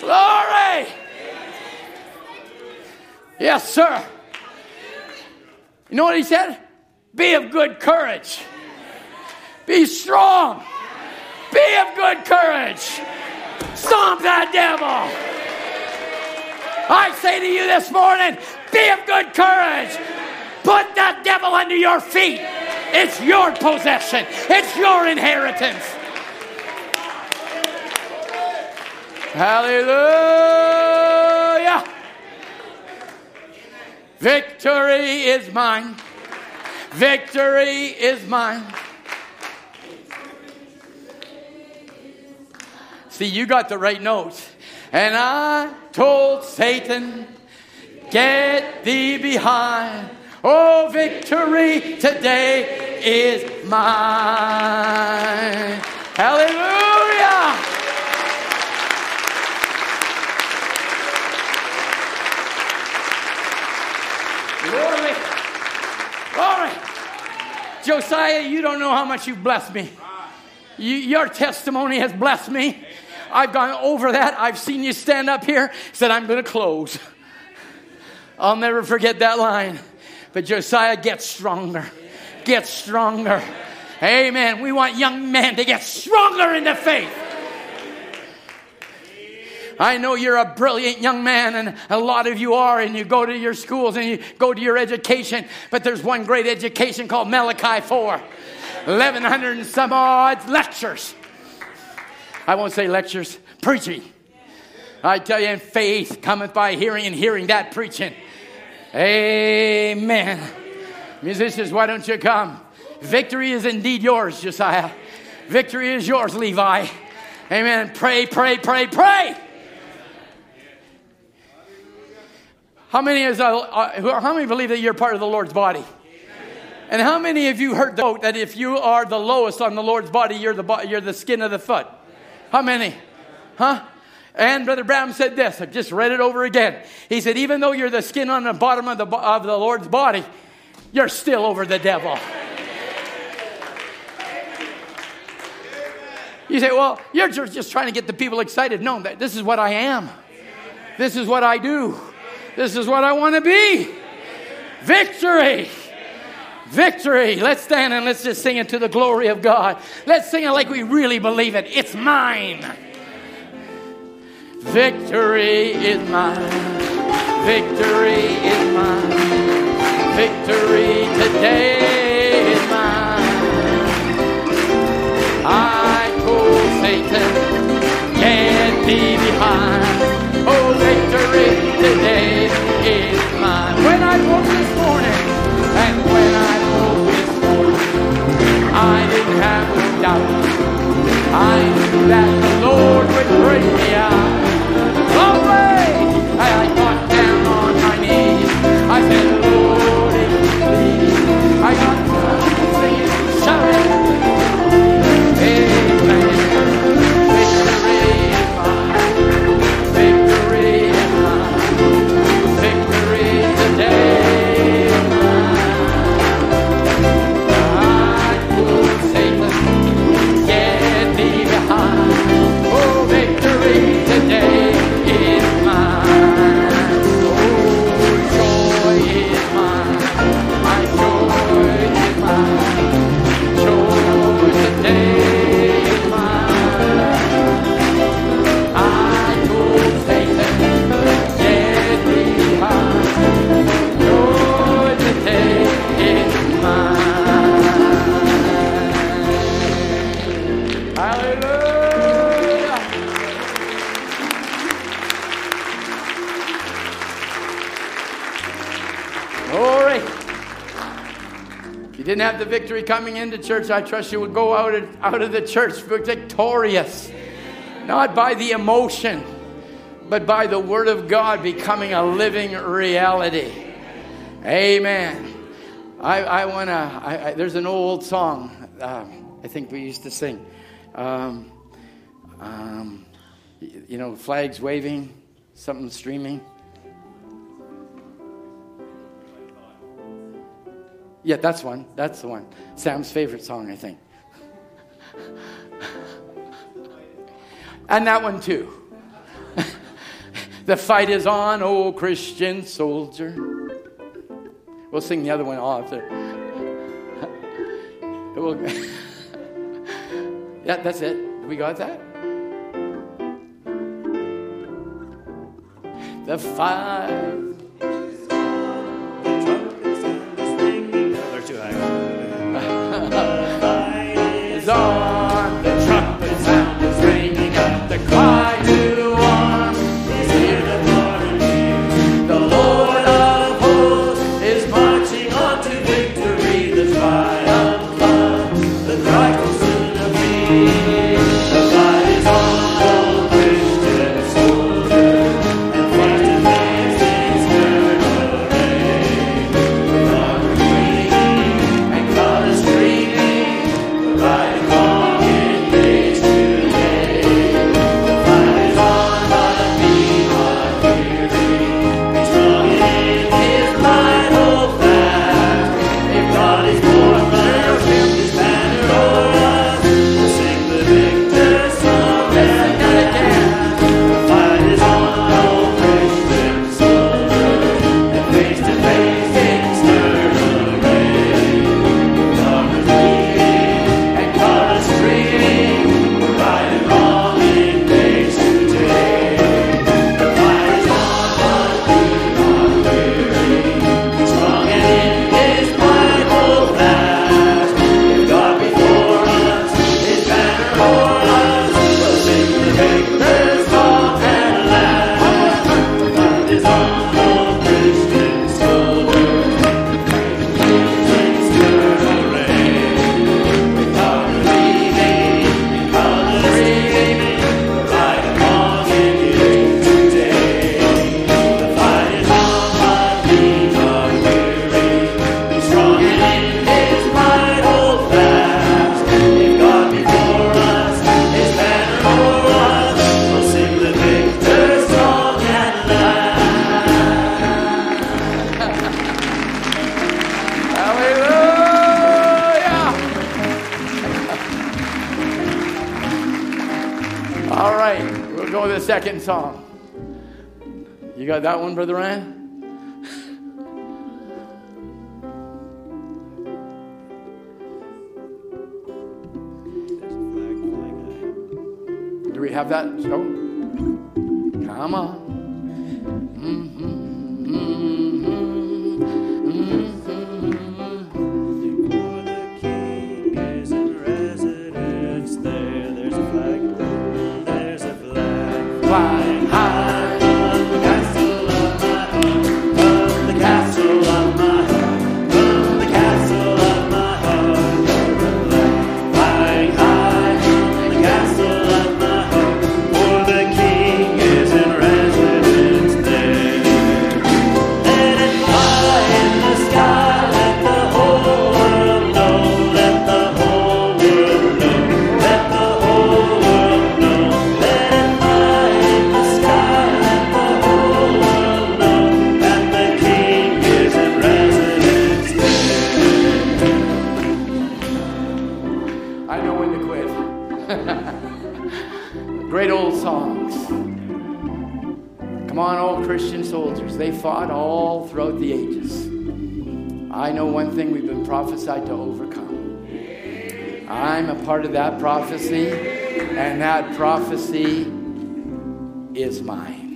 Glory. Yes, sir. You know what he said? Be of good courage. Be strong. Be of good courage. Stomp that devil. I say to you this morning, be of good courage. Put that devil under your feet. It's your possession, it's your inheritance. Hallelujah. Victory is mine. Victory is mine. See, you got the right notes. And I told Satan, Get thee behind. Oh, victory today is mine. Hallelujah. Glory. Glory. Josiah, you don't know how much you've blessed me. You, your testimony has blessed me. I've gone over that. I've seen you stand up here, said, I'm going to close. I'll never forget that line. But Josiah gets stronger, gets stronger. Amen. We want young men to get stronger in the faith. I know you're a brilliant young man, and a lot of you are, and you go to your schools and you go to your education, but there's one great education called Malachi 4. 1100 and some odd lectures. I won't say lectures, preaching. I tell you, in faith cometh by hearing, and hearing that preaching. Amen. Musicians, why don't you come? Victory is indeed yours, Josiah. Victory is yours, Levi. Amen. Pray, pray, pray, pray. How many is uh, uh, how many believe that you're part of the Lord's body? And how many of you heard the quote that if you are the lowest on the Lord's body, you're the you're the skin of the foot? How many? Huh? And Brother Branham said this. I just read it over again. He said, even though you're the skin on the bottom of the of the Lord's body, you're still over the devil. You say, well, you're just trying to get the people excited. No, this is what I am. This is what I do. This is what I want to be. Victory. Victory. Let's stand and let's just sing it to the glory of God. Let's sing it like we really believe it. It's mine. Victory is mine. Victory is mine. Victory today is mine. I told Satan, get thee behind. Oh, victory today is mine. When I woke this morning, and when I woke this morning, I didn't have a doubt. I knew that the Lord would bring me out. didn't have the victory coming into church, I trust you would go out of, out of the church victorious. Not by the emotion, but by the Word of God becoming a living reality. Amen. I, I want to, there's an old song uh, I think we used to sing. Um, um, you know, flags waving, something streaming. Yeah, that's one. That's the one. Sam's favorite song, I think. and that one too. (laughs) the fight is on, oh Christian soldier. We'll sing the other one off (laughs) will... (laughs) yeah, that's it. We got that? The fight prophecy, and that prophecy is mine.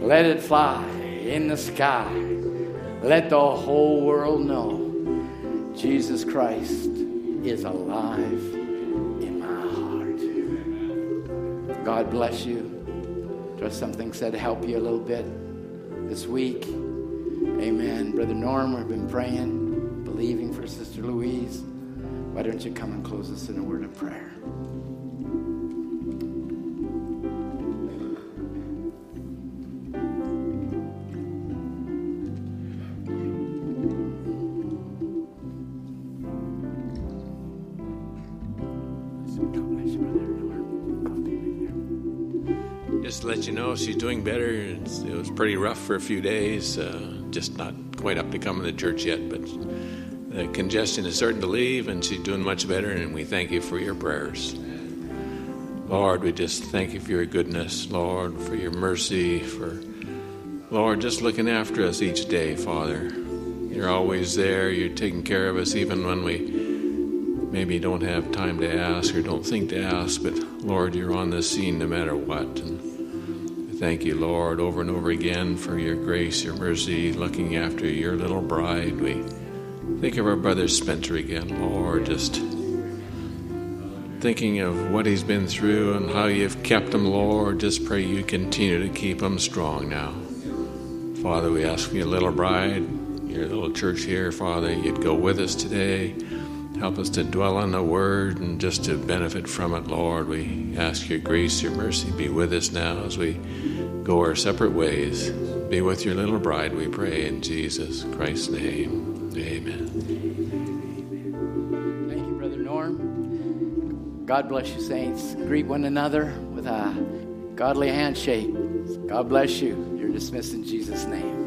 Let it fly in the sky. Let the whole world know Jesus Christ is alive in my heart. God bless you. Just something said to help you a little bit this week. Amen. Brother Norm, we've been praying, believing for Sister Louise would you come and close us in a word of prayer? Just to let you know, she's doing better. It's, it was pretty rough for a few days, uh, just not quite up to coming to church yet, but the congestion is starting to leave and she's doing much better, and we thank you for your prayers. Lord, we just thank you for your goodness, Lord, for your mercy, for, Lord, just looking after us each day, Father. You're always there. You're taking care of us even when we maybe don't have time to ask or don't think to ask, but Lord, you're on the scene no matter what. And thank you, Lord, over and over again for your grace, your mercy, looking after your little bride. We think of our brother Spencer again, Lord, just thinking of what he's been through and how you've kept him, Lord. Just pray you continue to keep him strong now. Father, we ask your little bride, your little church here, Father, you'd go with us today. Help us to dwell on the word and just to benefit from it, Lord. We ask your grace, your mercy be with us now as we go our separate ways. Be with your little bride, we pray, in Jesus Christ's name. Amen. God bless you, saints. Greet one another with a godly handshake. God bless you. You're dismissed in Jesus' name.